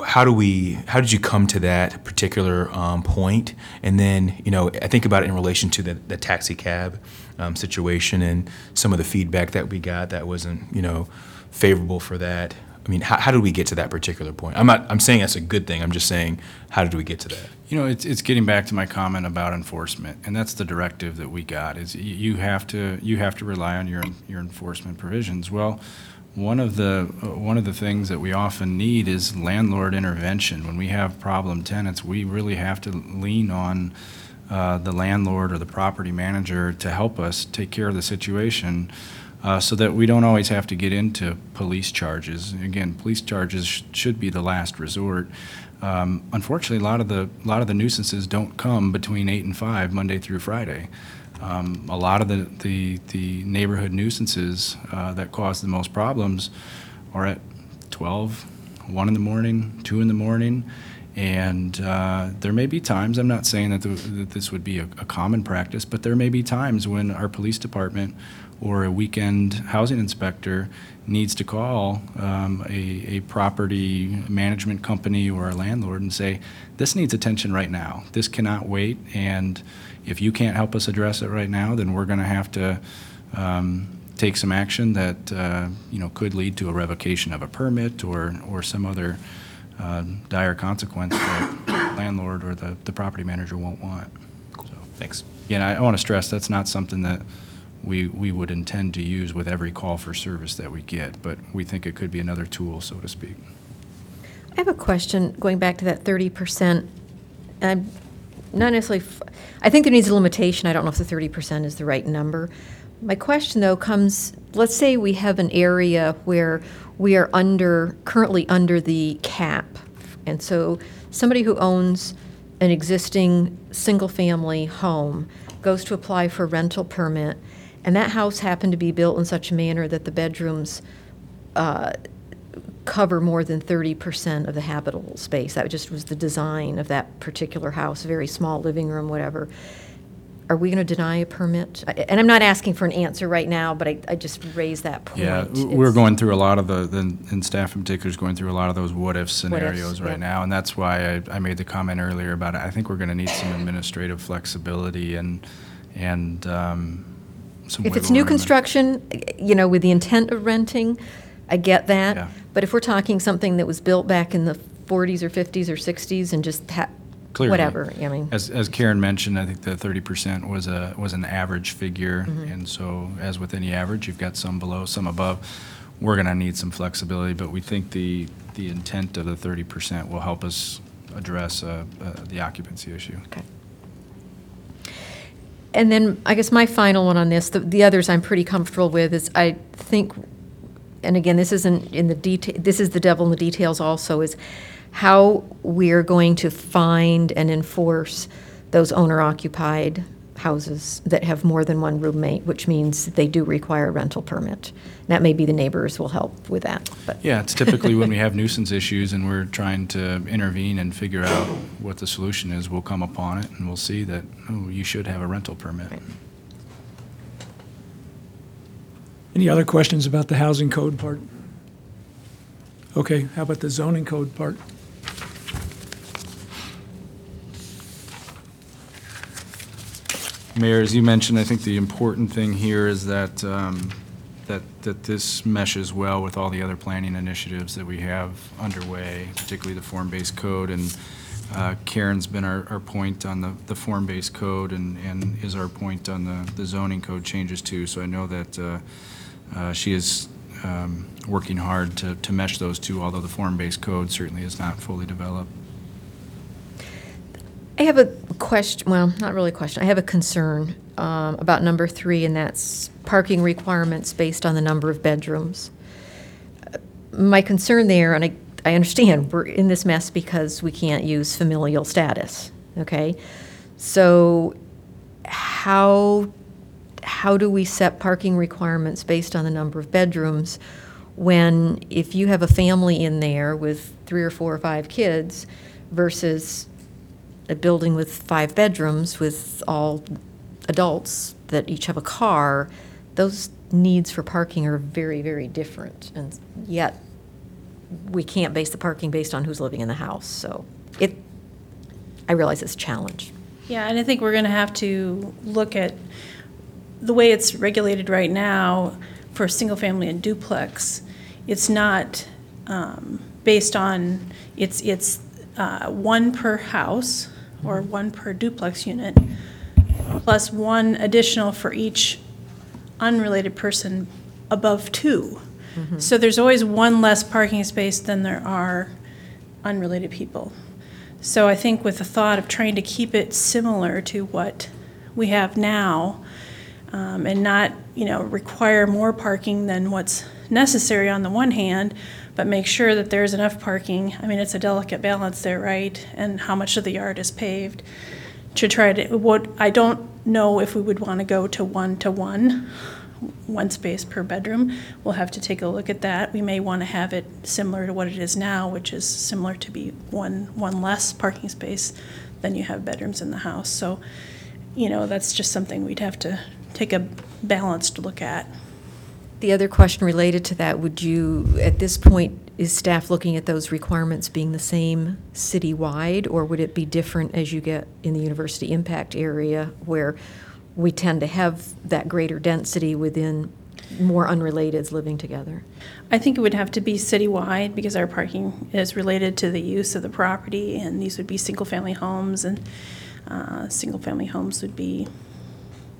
how do we how did you come to that particular um, point? And then you know i think about it in relation to the, the taxi cab um, situation and some of the feedback that we got that wasn't you know favorable for that. I mean how, how did we get to that particular point? I'm not i'm saying that's a good thing. I'm just saying how did we get to that? You know, it's, it's getting back to my comment about enforcement, and that's the directive that we got, is you have to, you have to rely on your, your enforcement provisions. Well, one of the, one of the things that we often need is landlord intervention. When we have problem tenants, we really have to lean on uh, the landlord or the property manager to help us take care of the situation, uh, so that we don't always have to get into police charges. Again, police charges sh- should be the last resort. Um, Unfortunately, a lot of the, a lot of the nuisances don't come between eight and five, Monday through Friday. Um, A lot of the, the, the neighborhood nuisances uh, that cause the most problems are at 12, 1 in the morning, 2 in the morning. And uh, there may be times, I'm not saying that, the, that this would be a, a common practice, but there may be times when our police department or a weekend housing inspector needs to call um, a, a property management company or a landlord and say, this needs attention right now. This cannot wait. And if you can't help us address it right now, then we're going to have to um, take some action that, uh, you know, could lead to a revocation of a permit or, or some other uh, dire consequence that landlord or the, the property manager won't want. So, thanks Again, I, I want to stress, that's not something that we, we would intend to use with every call for service that we get, but we think it could be another tool, so to speak. I have a question, going back to that thirty percent. I'm not necessarily, f- I think there needs a limitation. I don't know if the thirty percent is the right number. My question, though, comes, let's say we have an area where we are under, currently under the cap. And so somebody who owns an existing single-family home goes to apply for a rental permit, and that house happened to be built in such a manner that the bedrooms uh, cover more than 30% of the habitable space. That just was the design of that particular house, very small living room, whatever. Are we going to deny a permit? I- And I'm not asking for an answer right now, but I, I just raised that point. Yeah, w- we're It's- going through a lot of the, the- and staff in particular is going through a lot of those what-if scenarios yeah. right now, and that's why I, I made the comment earlier about, it. I think we're going to need some administrative flexibility and, and um, some If it's new room. construction, you know, with the intent of renting, I get Yeah. that. But if we're talking something that was built back in the 40s or 50s or 60s and just ha, Clearly. whatever, I mean. As, as Karen mentioned, I think the thirty percent was a, was an average figure, Mm-hmm. and so, as with any average, you've got some below, some above. We're gonna need some flexibility, but we think the, the intent of the thirty percent will help us address, uh, uh, the occupancy issue. Okay. And then, I guess my final one on this, the, the others I'm pretty comfortable with, is I think, and again, this isn't in the detail, this is the devil in the details also, is how we're going to find and enforce those owner-occupied houses that have more than one roommate, which means they do require a rental permit. That may be the neighbors will help with that, but. Yeah, it's typically when we have nuisance issues and we're trying to intervene and figure out what the solution is, we'll come upon it and we'll see that, oh, you should have a rental permit. Right. Any other questions about the housing code part? Okay, how about the zoning code part? Mayor, as you mentioned, I think the important thing here is that, um, that, that this meshes well with all the other planning initiatives that we have underway, particularly the form-based code. And uh, Karen's been our, our point on the, the form-based code and, and is our point on the, the zoning code changes too. So I know that uh, uh, she is um, working hard to, to mesh those two, although the form-based code certainly is not fully developed. I have a question, well, not really a question, I have a concern um, about number three, and that's parking requirements based on the number of bedrooms. My concern there, and I, I understand, we're in this mess because we can't use familial status, okay? So how, how do we set parking requirements based on the number of bedrooms when if you have a family in there with three or four or five kids versus a building with five bedrooms with all adults that each have a car, those needs for parking are very, very different. And yet, we can't base the parking based on who's living in the house. So it, I realize it's a challenge. Yeah, and I think we're going to have to look at the way it's regulated right now for single-family and duplex. It's not um, based on, it's, it's uh, one per house or one per duplex unit, plus one additional for each unrelated person above two. So there's always one less parking space than there are unrelated people. So I think with the thought of trying to keep it similar to what we have now, um, and not, you know, require more parking than what's necessary on the one hand, but make sure that there's enough parking. I mean, it's a delicate balance there, right? And how much of the yard is paved to try to, what, I don't know if we would want to go to one-to-one, one space per bedroom. We'll have to take a look at that. We may want to have it similar to what it is now, which is similar to be one, one less parking space than you have bedrooms in the house. So, you know, that's just something we'd have to take a balanced look at. The other question related to that, would you, at this point, is staff looking at those requirements being the same citywide, or would it be different as you get in the university impact area where we tend to have that greater density within more unrelateds living together? I think it would have to be citywide because our parking is related to the use of the property, and these would be single-family homes, and uh, single-family homes would be,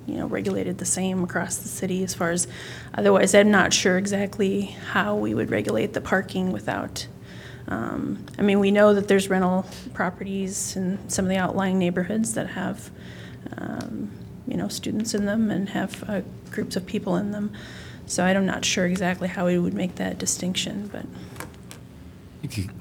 you know, regulated the same across the city as far as, otherwise, I'm not sure exactly how we would regulate the parking without, um, I mean, we know that there's rental properties in some of the outlying neighborhoods that have, um, you know, students in them and have uh, groups of people in them. So I'm not sure exactly how we would make that distinction, but.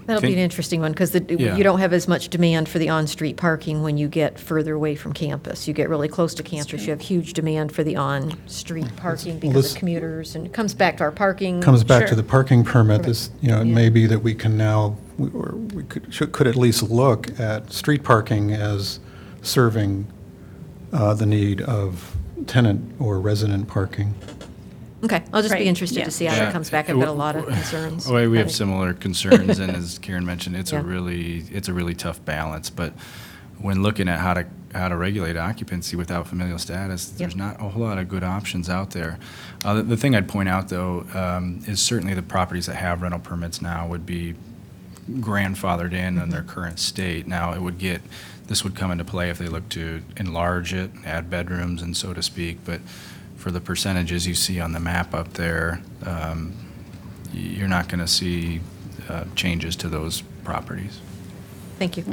That'll be an interesting one, because Yeah. you don't have as much demand for the on-street parking when you get further away from campus. You get really close to campus, you have huge demand for the on-street parking because this- of commuters, and it comes back to our parking. Comes back to the parking permit, this, you know, it Yeah. may be that we can now, we- or we could, should- could at least look at street parking as serving uh, the need of tenant or resident parking. Okay, I'll just be interested yeah. to see how that comes back. I've got a lot of concerns. Well, we have similar concerns, and as Karen mentioned, it's a Yeah. really, it's a really tough balance. But when looking at how to, how to regulate occupancy without familial status, Yep. there's not a whole lot of good options out there. Uh, the, the thing I'd point out, though, um, is certainly the properties that have rental permits now would be grandfathered in in their current state. Now, it would get, this would come into play if they look to enlarge it, add bedrooms and so to speak, but for the percentages you see on the map up there, um, y- you're not going to see uh, changes to those properties. Thank you.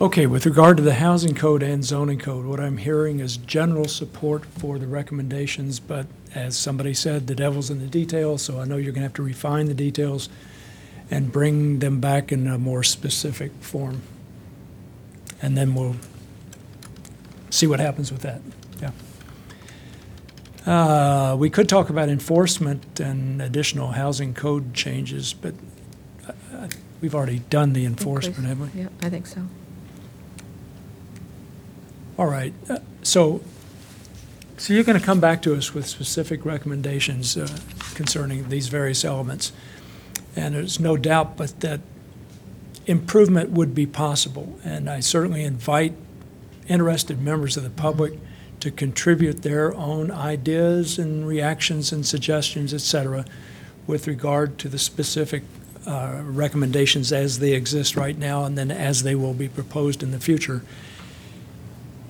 Okay, with regard to the housing code and zoning code, what I'm hearing is general support for the recommendations, but as somebody said, the devil's in the details, so I know you're going to have to refine the details and bring them back in a more specific form. And then we'll see what happens with that, yeah. Uh, We could talk about enforcement and additional housing code changes, but uh, we've already done the enforcement, haven't we? Yeah, I think so. All right, uh, so, so you're going to come back to us with specific recommendations uh, concerning these various elements. And there's no doubt but that improvement would be possible. And I certainly invite interested members of the public to contribute their own ideas and reactions and suggestions, et cetera, with regard to the specific uh, recommendations as they exist right now and then as they will be proposed in the future.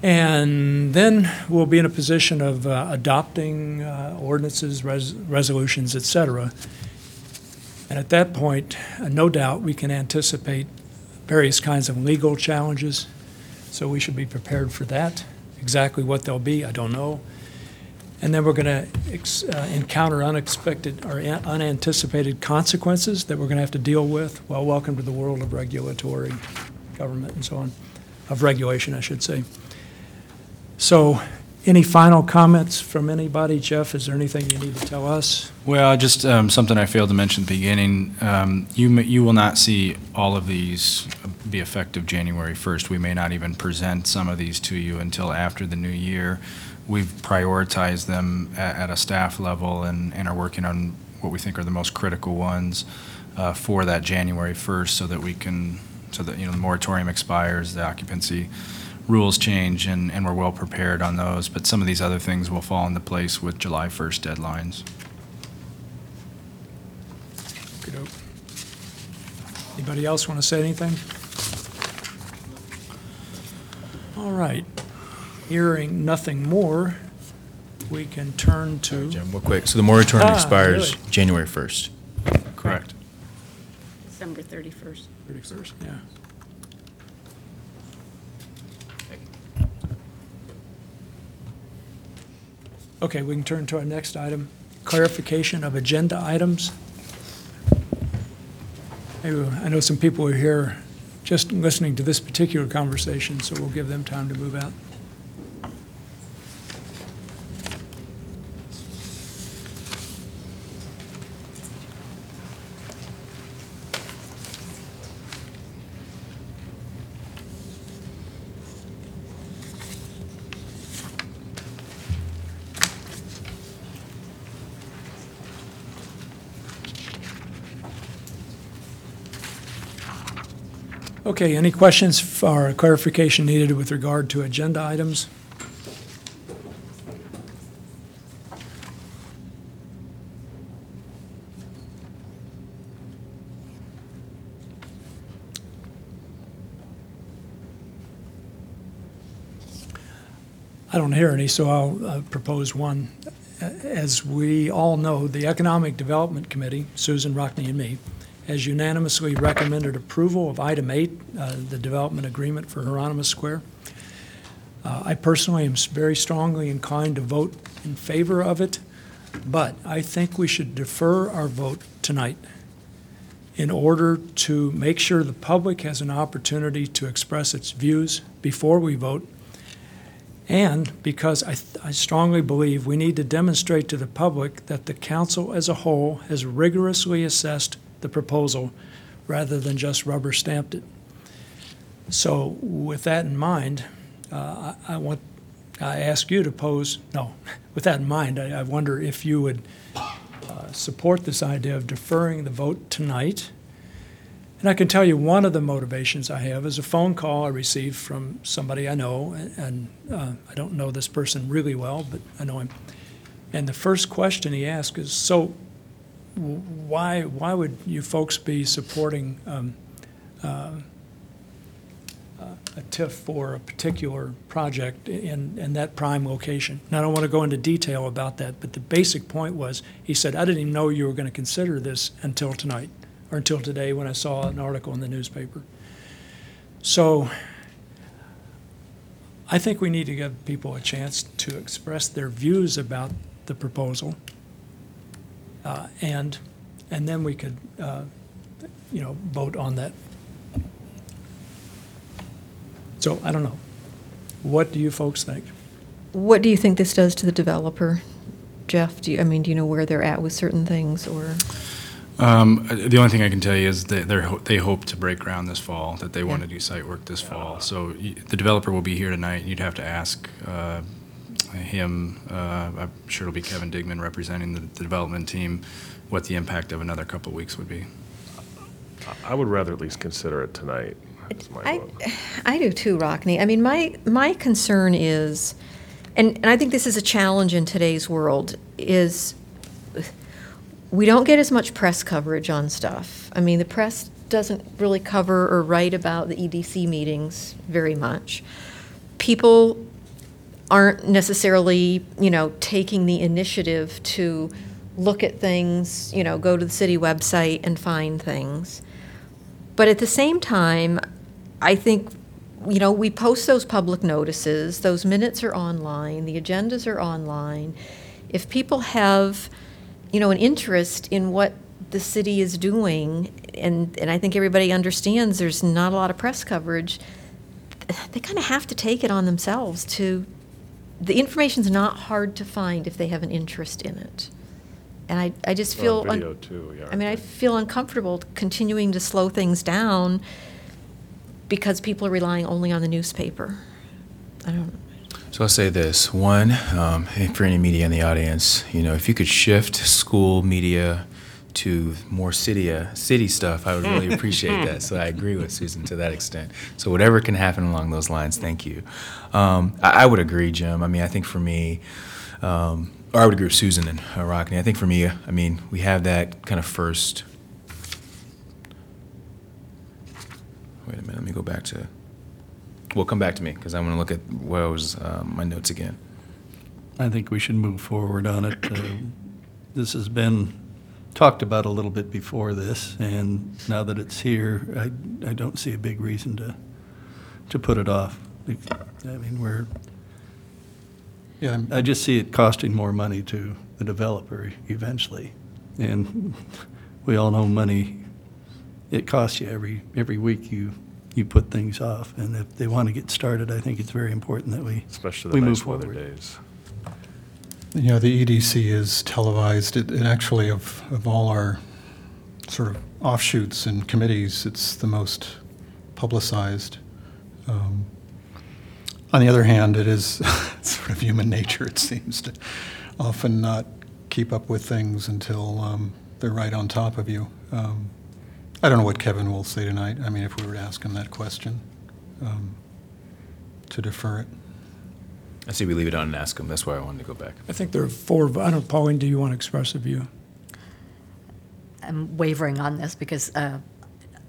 And then we'll be in a position of uh, adopting uh, ordinances, res- resolutions, et cetera. And at that point, uh, no doubt, we can anticipate various kinds of legal challenges. So we should be prepared for that. Exactly what they'll be, I don't know. And then we're going to uh, encounter unexpected or un- unanticipated consequences that we're going to have to deal with. Well, welcome to the world of regulatory government and so on, of regulation, I should say. So, any final comments from anybody? Jeff, is there anything you need to tell us? Well, just um, something I failed to mention at the beginning. Um, You, you will not see all of these be effective January 1st. We may not even present some of these to you until after the new year. We've prioritized them at, at a staff level and, and are working on what we think are the most critical ones uh, for that January 1st so that we can, so that, you know, the moratorium expires, the occupancy rules change, and, and we're well prepared on those. But some of these other things will fall into place with July 1st deadlines. Okey-doke. Anybody else want to say anything? All right. Hearing nothing more, we can turn to, Jim, real quick. So the moratorium Ah, expires really? January 1st. Correct. December 31st. 31st, yeah. Okay, we can turn to our next item, clarification of agenda items. I know some people are here just listening to this particular conversation, so we'll give them time to move out. Okay, any questions for clarification needed with regard to agenda items? I don't hear any, so I'll uh, propose one. As we all know, the Economic Development Committee, Susan Rockne and me, has unanimously recommended approval of item eight, uh, the development agreement for Hieronymus Square. Uh, I personally am very strongly inclined to vote in favor of it, but I think we should defer our vote tonight in order to make sure the public has an opportunity to express its views before we vote, and because I, th- I strongly believe we need to demonstrate to the public that the council as a whole has rigorously assessed the proposal rather than just rubber stamped it. So with that in mind, uh, I, I want, I ask you to pose, no, with that in mind, I, I wonder if you would uh, support this idea of deferring the vote tonight. And I can tell you one of the motivations I have is a phone call I received from somebody I know, and, uh, I don't know this person really well, but I know him. And the first question he asked is, "So, why why would you folks be supporting um, uh, a TIF for a particular project in in that prime location?" And I don't want to go into detail about that, but the basic point was, he said, "I didn't even know you were going to consider this until tonight." or until today when I saw an article in the newspaper. So I think we need to give people a chance to express their views about the proposal. Uh, and, and then we could, uh, you know, vote on that. So I don't know. What do you folks think? What do you think this does to the developer? Jeff, do you, I mean, do you know where they're at with certain things, or? Um, uh, The only thing I can tell you is that they're, ho- they hope to break ground this fall, that they want to do site work this fall. So y- the developer will be here tonight. You'd have to ask uh, him, uh, I'm sure it'll be Kevin Digman representing the the development team, what the impact of another couple of weeks would be. I would rather at least consider it tonight. That's my I, vote. I do too, Rockne. I mean, my, my concern is, and, and I think this is a challenge in today's world, is we don't get as much press coverage on stuff. I mean, the press doesn't really cover or write about the EDC meetings very much. People aren't necessarily, you know, taking the initiative to look at things, you know, go to the city website and find things. But at the same time, I think you know, we post those public notices, those minutes are online, the agendas are online. If people have, you know, an interest in what the city is doing, and, and I think everybody understands there's not a lot of press coverage, they kind of have to take it on themselves to, the information's not hard to find if they have an interest in it. And I, I just feel. On un- video too, yeah. I mean, I feel uncomfortable continuing to slow things down because people are relying only on the newspaper. I don't, So I'll say this: one, um, and for any media in the audience, you know, if you could shift school media to more city uh, city stuff, I would really appreciate that. So I agree with Susan to that extent. So whatever can happen along those lines, thank you. Um, I, I would agree, Jim. I mean, I think for me. Um, or I would agree with Susan and uh, Rockne. I think for me, I mean, we have that kind of first. Wait a minute. Let me go back to. Well, come back to me because I want to look at what was uh, my notes again. I think we should move forward on it. Uh, This has been talked about a little bit before this, and now that it's here, I, I don't see a big reason to, to put it off. I mean, we're, Yeah, I'm- I just see it costing more money to the developer eventually. And we all know money, it costs you every, every week you, you put things off. And if they want to get started, I think it's very important that we, Especially we the move nice weather forward. days. You know, the EDC is televised, it, it actually, of, of all our sort of offshoots and committees, it's the most publicized. Um, On the other hand, it is sort of human nature, it seems, to often not keep up with things until um, they're right on top of you. Um, I don't know what Kevin will say tonight, I mean, if we were to ask him that question, um, to defer it. I see we leave it on and ask them. That's why I wanted to go back. I think there are four, I don't, Pauline, do you want to express a view? I'm wavering on this because uh,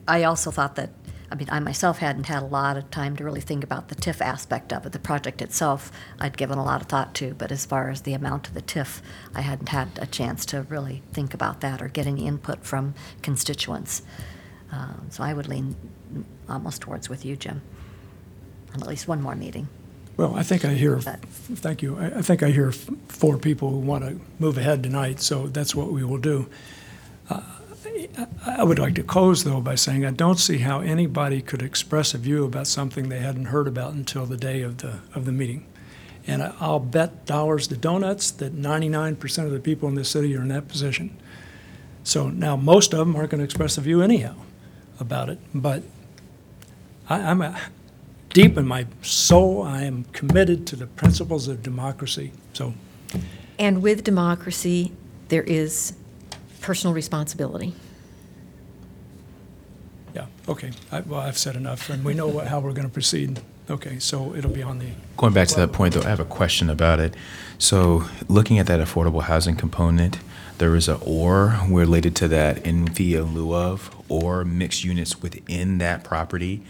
I also thought that, I mean, I myself hadn't had a lot of time to really think about the TIF aspect of it. The project itself, I'd given a lot of thought to, but as far as the amount of the TIF, I hadn't had a chance to really think about that or get any input from constituents. Um, So I would lean almost towards with you, Jim, on at least one more meeting. Well, I think I hear, thank you, I, I think I hear f- four people who want to move ahead tonight, so that's what we will do. Uh, I I would like to close, though, by saying I don't see how anybody could express a view about something they hadn't heard about until the day of the, of the meeting. And I- I'll bet dollars to donuts that ninety-nine percent of the people in this city are in that position. So now, most of them aren't going to express a view anyhow about it, but I, I'm, a- deep in my soul, I am committed to the principles of democracy. So, and with democracy, there is personal responsibility. yeah, okay. I, well, I've said enough, and we know what, how we're going to proceed. Okay, so it'll be on the, Going back to that point, though, I have a question about it. So, looking at that affordable housing component, there is a or related to that in via lieu of or mixed units within that property.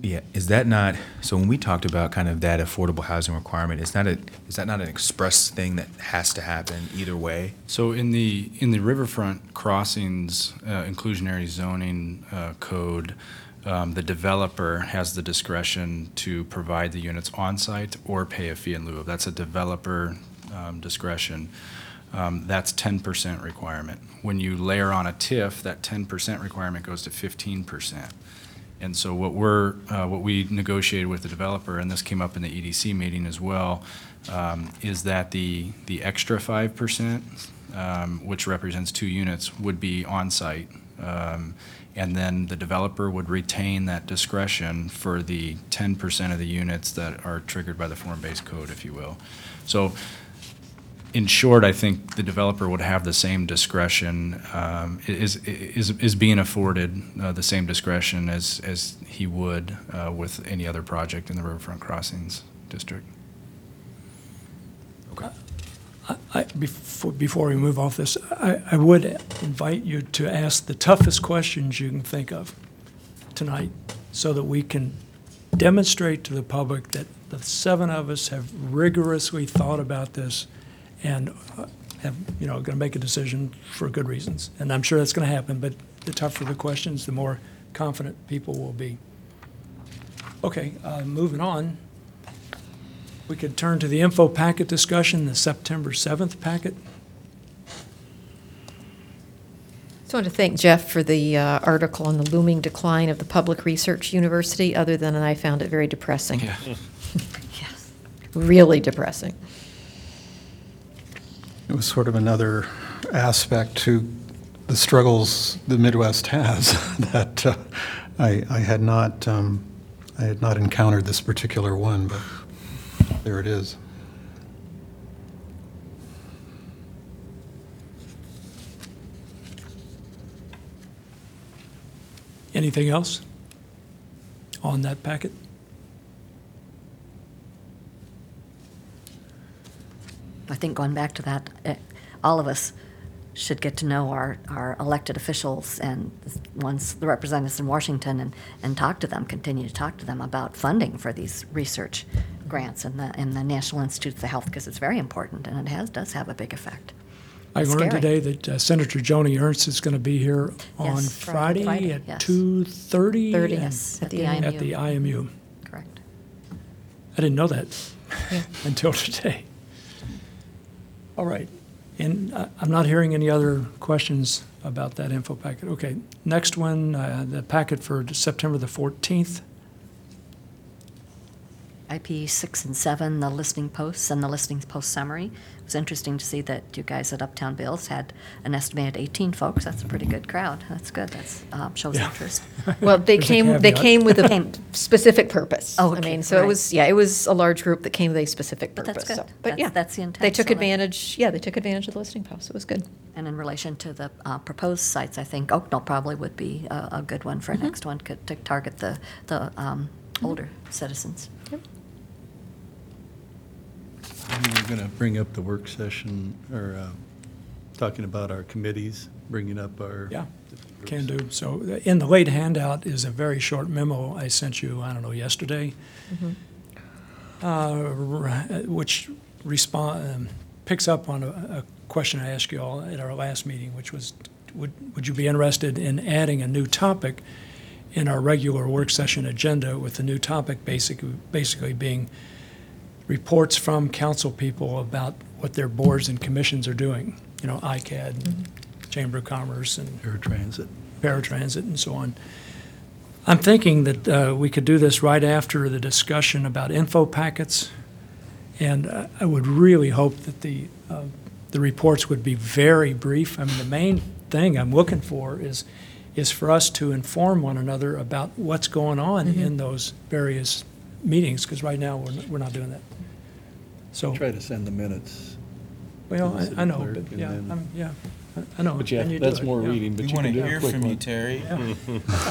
Yeah, is that not, so when we talked about kind of that affordable housing requirement, is not a, is that not an express thing that has to happen either way? So in the, in the riverfront crossings uh, inclusionary zoning uh, code, um, the developer has the discretion to provide the units on-site or pay a fee in lieu of. That's a developer um, discretion. Um, That's 10% requirement. When you layer on a TIF, that 10% requirement goes to 15%. And so what we're, uh, what we negotiated with the developer, and this came up in the EDC meeting as well, um, is that the, the extra five percent, um, which represents two units, would be on-site. Um, And then the developer would retain that discretion for the ten percent of the units that are triggered by the form-based code, if you will. So in short, I think the developer would have the same discretion, um, is, is, is being afforded uh, the same discretion as, as he would uh, with any other project in the Riverfront Crossings District. I, before, before we move off this, I, I would invite you to ask the toughest questions you can think of tonight, so that we can demonstrate to the public that the seven of us have rigorously thought about this and uh, have, you know, going to make a decision for good reasons. And I'm sure that's going to happen, but the tougher the questions, the more confident people will be. Okay, uh, moving on. We could turn to the info packet discussion, the September 7th packet. I just want to thank Jeff for the uh, article on the looming decline of the Public Research University, other than I found it very depressing. Yes. Really depressing. It was sort of another aspect to the struggles the Midwest has that uh, I, I had not, um, I had not encountered this particular one, but there it is. Anything else on that packet? I think going back to that, eh, all of us should get to know our, our elected officials and once the representatives in Washington and, and talk to them, continue to talk to them about funding for these research grants in the, in the National Institutes of Health, because it's very important and it has, does have a big effect. I It's learned scary. today that uh, Senator Joni Ernst is going to be here on Yes, Friday, Friday Friday, at yes. 2:30? 30, and- yes, at the At IMU. the IMU. Correct. I didn't know that Yeah. until today. All right, and I'm not hearing any other questions about that info packet. Okay, next one, uh, the packet for September the 14th. IP six and seven, the listening posts and the listening post summary. It was interesting to see that you guys at Uptown Bills had an estimated eighteen folks. That's a pretty good crowd. That's good. That's, um, shows Yeah. interest. Well, they There's a came, they caveat. came with a Came- specific purpose. Oh, I okay, mean, so it right. was, yeah, it was a large group that came with a specific But purpose. that's so- good. But That's- yeah. that's the intent, They took so that- advantage, yeah, they took advantage of the listing posts. It was good. And in relation to the uh, proposed sites, I think Oakdale probably would be a, a good one for Mm-hmm. a next one, could, to target the, the um, older citizens. We were going to bring up the work session, or uh, talking about our committees, bringing up our. Yeah, Can do. So uh, in the late handout is a very short memo I sent you, I don't know, yesterday, uh, r- which respond, um, picks up on a, a question I asked you all at our last meeting, which was, would, would you be interested in adding a new topic in our regular work session agenda with the new topic basically, basically being reports from council people about what their boards and commissions are doing, you know, ICAD, Chamber of Commerce, and Air transit. paratransit and so on. I'm thinking that uh, we could do this right after the discussion about info packets, and uh, I would really hope that the, uh, the reports would be very brief. I mean, the main thing I'm looking for is, is for us to inform one another about what's going on in those various meetings, because right now, we're not, we're not doing that. So, Try to send the minutes. well, to the I I know, clerk but, and yeah, then- I'm- yeah, I- I know. But yeah, and you do that's it, more yeah. reading, but We you want can to do a hear quick from you, one. Terry.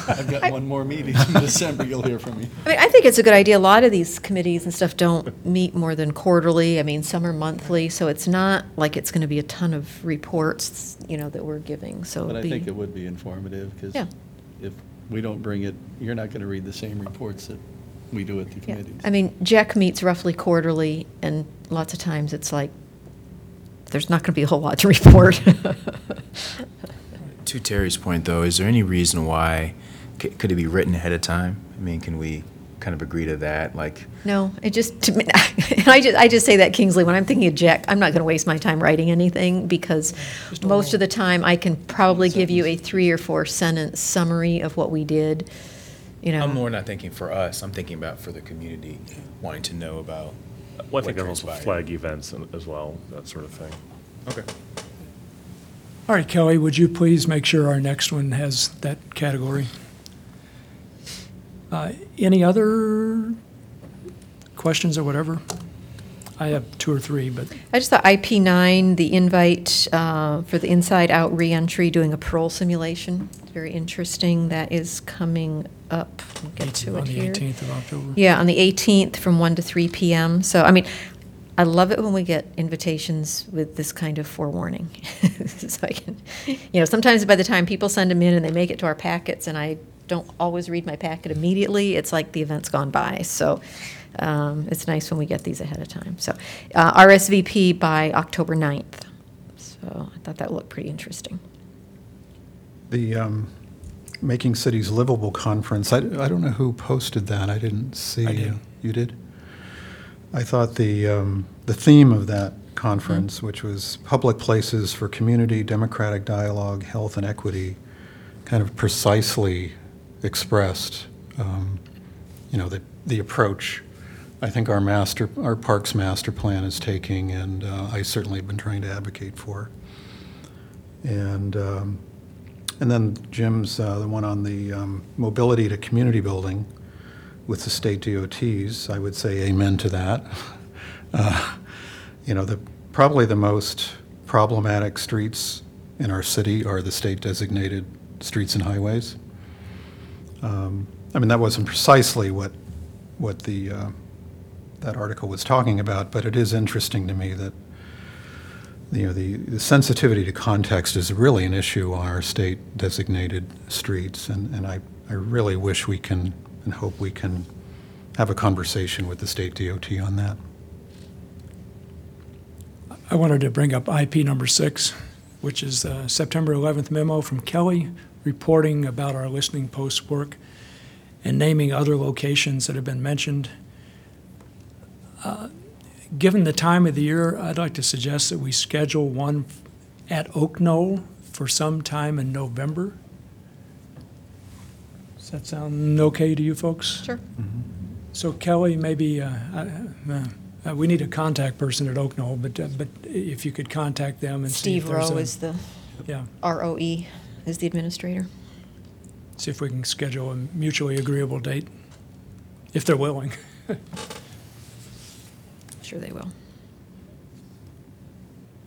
I've got one more meeting in December, you'll hear from me. I mean, I think it's a good idea. A lot of these committees and stuff don't meet more than quarterly. I mean, some are monthly, so it's not like it's going to be a ton of reports, you know, that we're giving, so. But I it'd think be- it would be informative, because Yeah. if we don't bring it, you're not going to read the same reports that we do at the Yeah. committees. I mean, Jack meets roughly quarterly, and lots of times it's like, there's not going to be a whole lot to report. To Terry's point, though, is there any reason why, c- could it be written ahead of time? I mean, can we kind of agree to that? Like, No, it just, to me- I just, I just say that Kingsley, when I'm thinking of Jack, I'm not going to waste my time writing anything because most of the time I can probably give you a three or four sentence summary of what we did, you know. I'm more not thinking for us, I'm thinking about for the community, wanting to know about. Well, I think what and also transpired. flag events and- as well, that sort of thing. Okay. All right, Kelly, would you please make sure our next one has that category? Uh, Any other questions or whatever? I have two or three, but I just thought IP nine, the invite uh, for the inside out reentry, doing a parole simulation, very interesting. That is coming up. We'll get to on it the here. 18th of October. Yeah, on the 18th from 1 to 3 p.m. So, I mean, I love it when we get invitations with this kind of forewarning. so I can, you know, sometimes by the time people send them in and they make it to our packets, and I don't always read my packet immediately, it's like the event's gone by. So um, it's nice when we get these ahead of time. So uh, RSVP by October 9th. So I thought that looked pretty interesting. The, um, Making Cities Livable Conference. I, I don't know who posted that. I didn't see. I did. You did? I thought the, um, the theme of that conference, which was public places for community, democratic dialogue, health, and equity, kind of precisely expressed, um, you know, the, the approach I think our master, our parks master plan is taking, and uh, I certainly have been trying to advocate for. And, um, and then Jim's, uh, the one on the um, mobility to community building with the state DOTs, I would say amen to that. Uh, You know, the, probably the most problematic streets in our city are the state designated streets and highways. Um, I mean, that wasn't precisely what, what the, uh, that article was talking about, but it is interesting to me that, you know, the, the sensitivity to context is really an issue on our state designated streets, and, and I, I really wish we can, and hope we can have a conversation with the state DOT on that. I wanted to bring up IP number six, which is the September 11th memo from Kelly reporting about our listening post work and naming other locations that have been mentioned. Uh, Given the time of the year, I'd like to suggest that we schedule one at Oak Knoll for some time in November. Does that sound okay to you folks? Sure. So Kelly, maybe, uh, uh, uh, we need a contact person at Oak Knoll, but, uh, but if you could contact them and see if Steve there's Rowe a- is the, Yeah, ROE is the administrator. see if we can schedule a mutually agreeable date, if they're willing. Sure they will.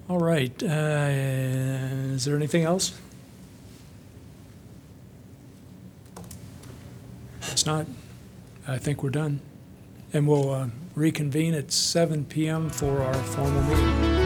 All right, uh, is there anything else? It's not, I think we're done. And we'll uh, reconvene at seven PM for our formal meeting.